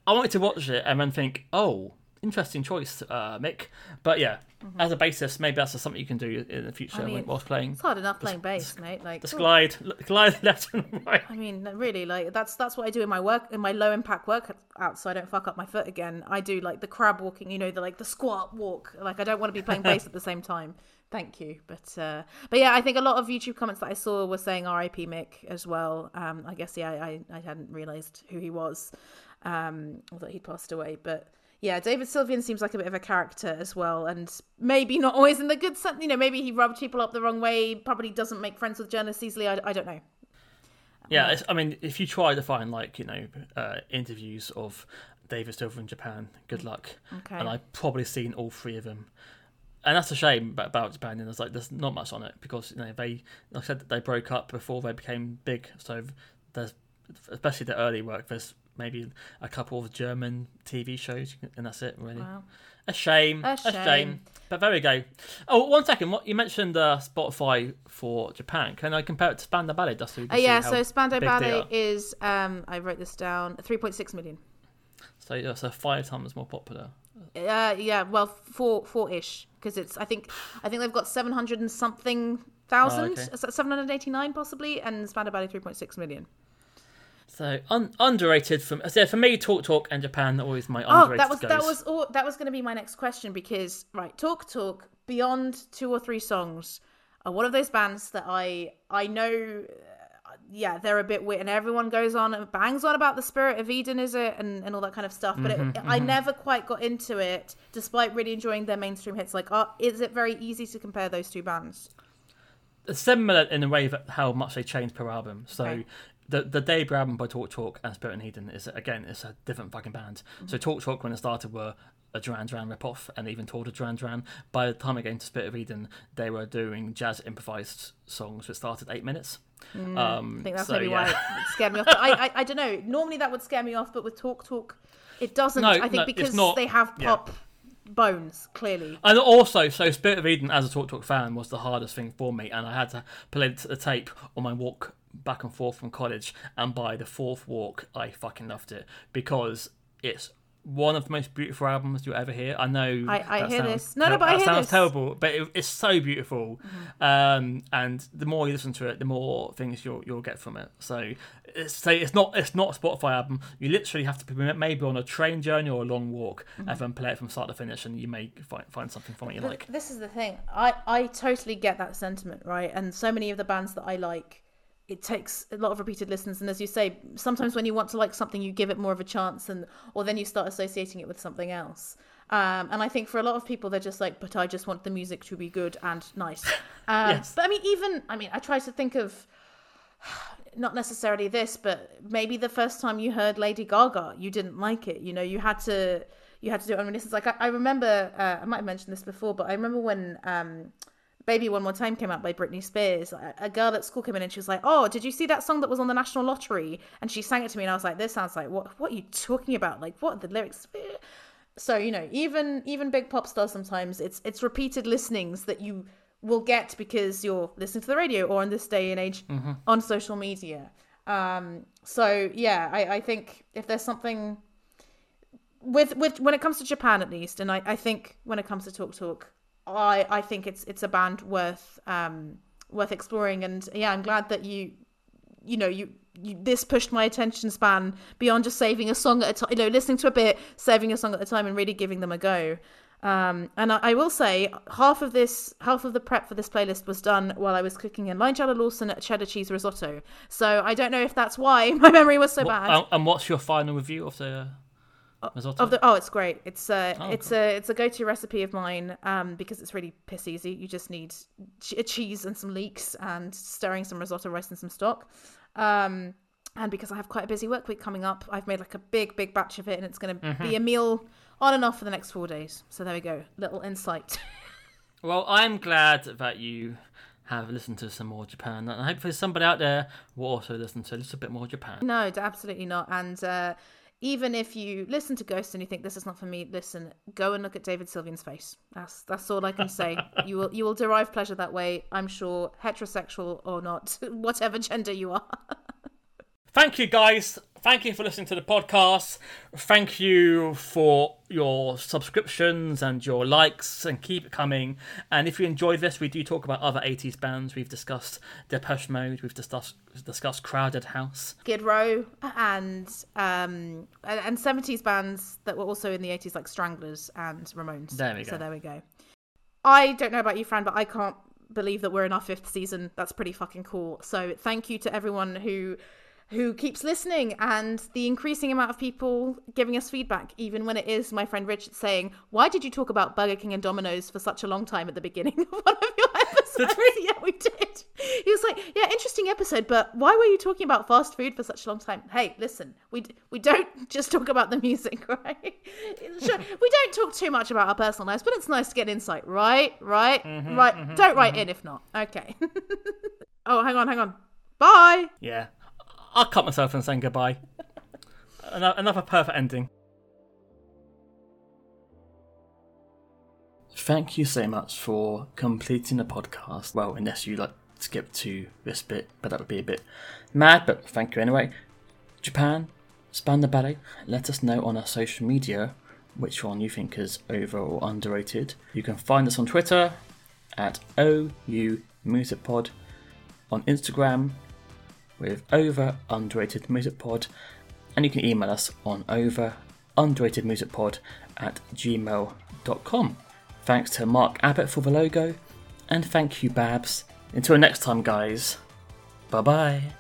I wanted to watch it and then think, oh, interesting choice, uh, Mick, but yeah. As a bassist, maybe that's just something you can do in the future mean, whilst playing. It's hard enough playing bass, mate. Like, Just glide, glide left and right. I mean, really, like that's that's what I do in my work in my low impact workout, so I don't fuck up my foot again. I do like the crab walking, you know, the like the squat walk. Like I don't want to be playing bass at the same time. Thank you, but uh, but yeah, I think a lot of YouTube comments that I saw were saying R.I.P. Mick as well. Um, I guess yeah, I I hadn't realised who he was, um, or that he'd passed away, but. Yeah, David Sylvian seems like a bit of a character as well, and maybe not always in the good sense. You know, maybe he rubs people up the wrong way. Probably doesn't make friends with journalists easily. I, I don't know. Yeah, it's, I mean, if you try to find like you know uh, interviews of David Sylvian in Japan, good luck. Okay. And I've probably seen all three of them, and that's a shame about, about Japan. And there's like there's not much on it because you know they, like I said, they broke up before they became big. So there's especially the early work. There's maybe a couple of German TV shows, and that's it really. Wow. A shame. A A shame. shame. But there we go. Oh, one second. What you mentioned uh, Spotify for Japan? Can I compare it to Spandau Ballet? Just so Uh, yeah, so Spandau big Ballet is um I wrote this down, 3.6 million. So yeah, so five times more popular. Uh yeah, well four four ish because it's I think I think they've got 700 and something thousand, Oh, okay. 789 possibly and Spandau Ballet 3.6 million. So un- underrated from so for me, Talk Talk and Japan are always my underrated. Oh, that was goes. that was all, that was going to be my next question because right, Talk Talk beyond two or three songs are one of those bands that I I know uh, yeah, they're a bit weird and everyone goes on and bangs on about the spirit of Eden is it and, and all that kind of stuff, but it, I never quite got into it despite really enjoying their mainstream hits like uh, is it very easy to compare those two bands? similar in a way that how much they change per album. So Okay. The the debut album by Talk Talk and Spirit and Eden is again it's a different fucking band. So Mm-hmm. Talk Talk when it started were a Duran Duran ripoff and even toured a Duran Duran. By the time it came to Spirit of Eden, they were doing jazz improvised songs which started eight minutes. um, Mm, I think that's so, maybe why it scared me off. I, I I don't know. Normally that would scare me off, but with Talk Talk, it doesn't. No, I think no, because not- they have yeah. pop bones clearly. And also, so Spirit of Eden as a Talk Talk fan was the hardest thing for me, and I had to play the tape on my walk back and forth from college. And by the fourth walk, I fucking loved it because it's one of the most beautiful albums you'll ever hear. I know. I- I hear sounds this. No, no, ter- but I that hear sounds this. Mm-hmm. terrible, but it, it's so beautiful. Um, and the more you listen to it, the more things you'll you'll get from it. So, it's, say it's not it's not a Spotify album. You literally have to be maybe on a train journey or a long walk Mm-hmm. and then play it from start to finish, and you may find find something from it you But like. This is the thing. I I totally get that sentiment, right? And so many of the bands that I like, it takes a lot of repeated listens. And as you say, sometimes when you want to like something, you give it more of a chance, and or then you start associating it with something else. Um, and I think for a lot of people, they're just like, but I just want the music to be good and nice. Um, Yes. But I mean, even I mean, I try to think of not necessarily this, but maybe the first time you heard Lady Gaga, you didn't like it. You know, you had to you had to do it on releases. Like I, I remember, uh, I might have mentioned this before, but I remember when um, "Baby One More Time" came out by Britney Spears. A, girl at school came in and she was like, "Oh, did you see that song that was on the National Lottery?" And she sang it to me, and I was like, "This sounds like what? What are you talking about? Like, what are the lyrics?" So you know, even even big pop stars sometimes it's it's repeated listenings that you will get because you're listening to the radio or in this day and age on social media. Um, so yeah, I, I think if there's something with with when it comes to Japan at least, and I, I think when it comes to Talk Talk, I I think it's it's a band worth um worth exploring, and yeah, I'm glad that you you know you. You, this pushed my attention span beyond just saving a song at a time, you know, listening to a bit, saving a song at a time, and really giving them a go. Um, and I, I will say, half of this, half of the prep for this playlist was done while I was cooking a Nigella Lawson cheddar cheese risotto. So I don't know if that's why my memory was so What- bad. and what's your final review of the risotto? Of the oh, it's great. It's a Oh, it's a it's a go to recipe of mine um because it's really piss easy. You just need ch- a cheese and some leeks and stirring some risotto rice and some stock. Um and because I have quite a busy work week coming up, I've made like a big big batch of it and it's going to Mm-hmm. be a meal on and off for the next 4 days. So there we go. Little insight. Well, I'm glad that you have listened to some more Japan, and hopefully somebody out there will also listen to a little bit more Japan. No, absolutely not. And uh, even if you listen to Ghost and you think this is not for me, listen, go and look at David Sylvian's face. That's that's all I can say. you will you will derive pleasure that way. I'm sure, heterosexual or not, whatever gender you are. Thank you, guys. Thank you for listening to the podcast. Thank you for your subscriptions and your likes, and keep it coming. And if you enjoyed this, we do talk about other 80s bands. We've discussed Depeche Mode, we've discussed, discussed Crowded House. Skid Row and um and, and 70s bands that were also in the 80s like Stranglers and Ramones. There we go. So there we go. I don't know about you, Fran, but I can't believe that we're in our fifth season. That's pretty fucking cool. So thank you to everyone who who keeps listening and the increasing amount of people giving us feedback, even when it is my friend Richard saying, Why did you talk about Burger King and Domino's for such a long time at the beginning of one of your episodes? yeah, we did. He was like, Yeah, interesting episode, but why were you talking about fast food for such a long time? Hey, listen, we d- we don't just talk about the music, right? Sure, we don't talk too much about our personal lives, but it's nice to get insight, right? Right? Mm-hmm, right. Mm-hmm, don't write mm-hmm. in if not. Okay. oh, hang on, hang on. Bye. Yeah. I'll cut myself and saying goodbye. Ano- Another perfect ending. Thank you so much for completing the podcast. Well, unless you like skip to this bit, but that would be a bit mad. But thank you anyway. Japan, Spandau Ballet. Let us know on our social media which one you think is over or underrated. You can find us on Twitter at OU Music Pod, on Instagram with over underrated music pod and you can email us on over underrated music pod at gmail.com thanks to mark abbott for the logo and thank you babs. Until next time guys. Bye bye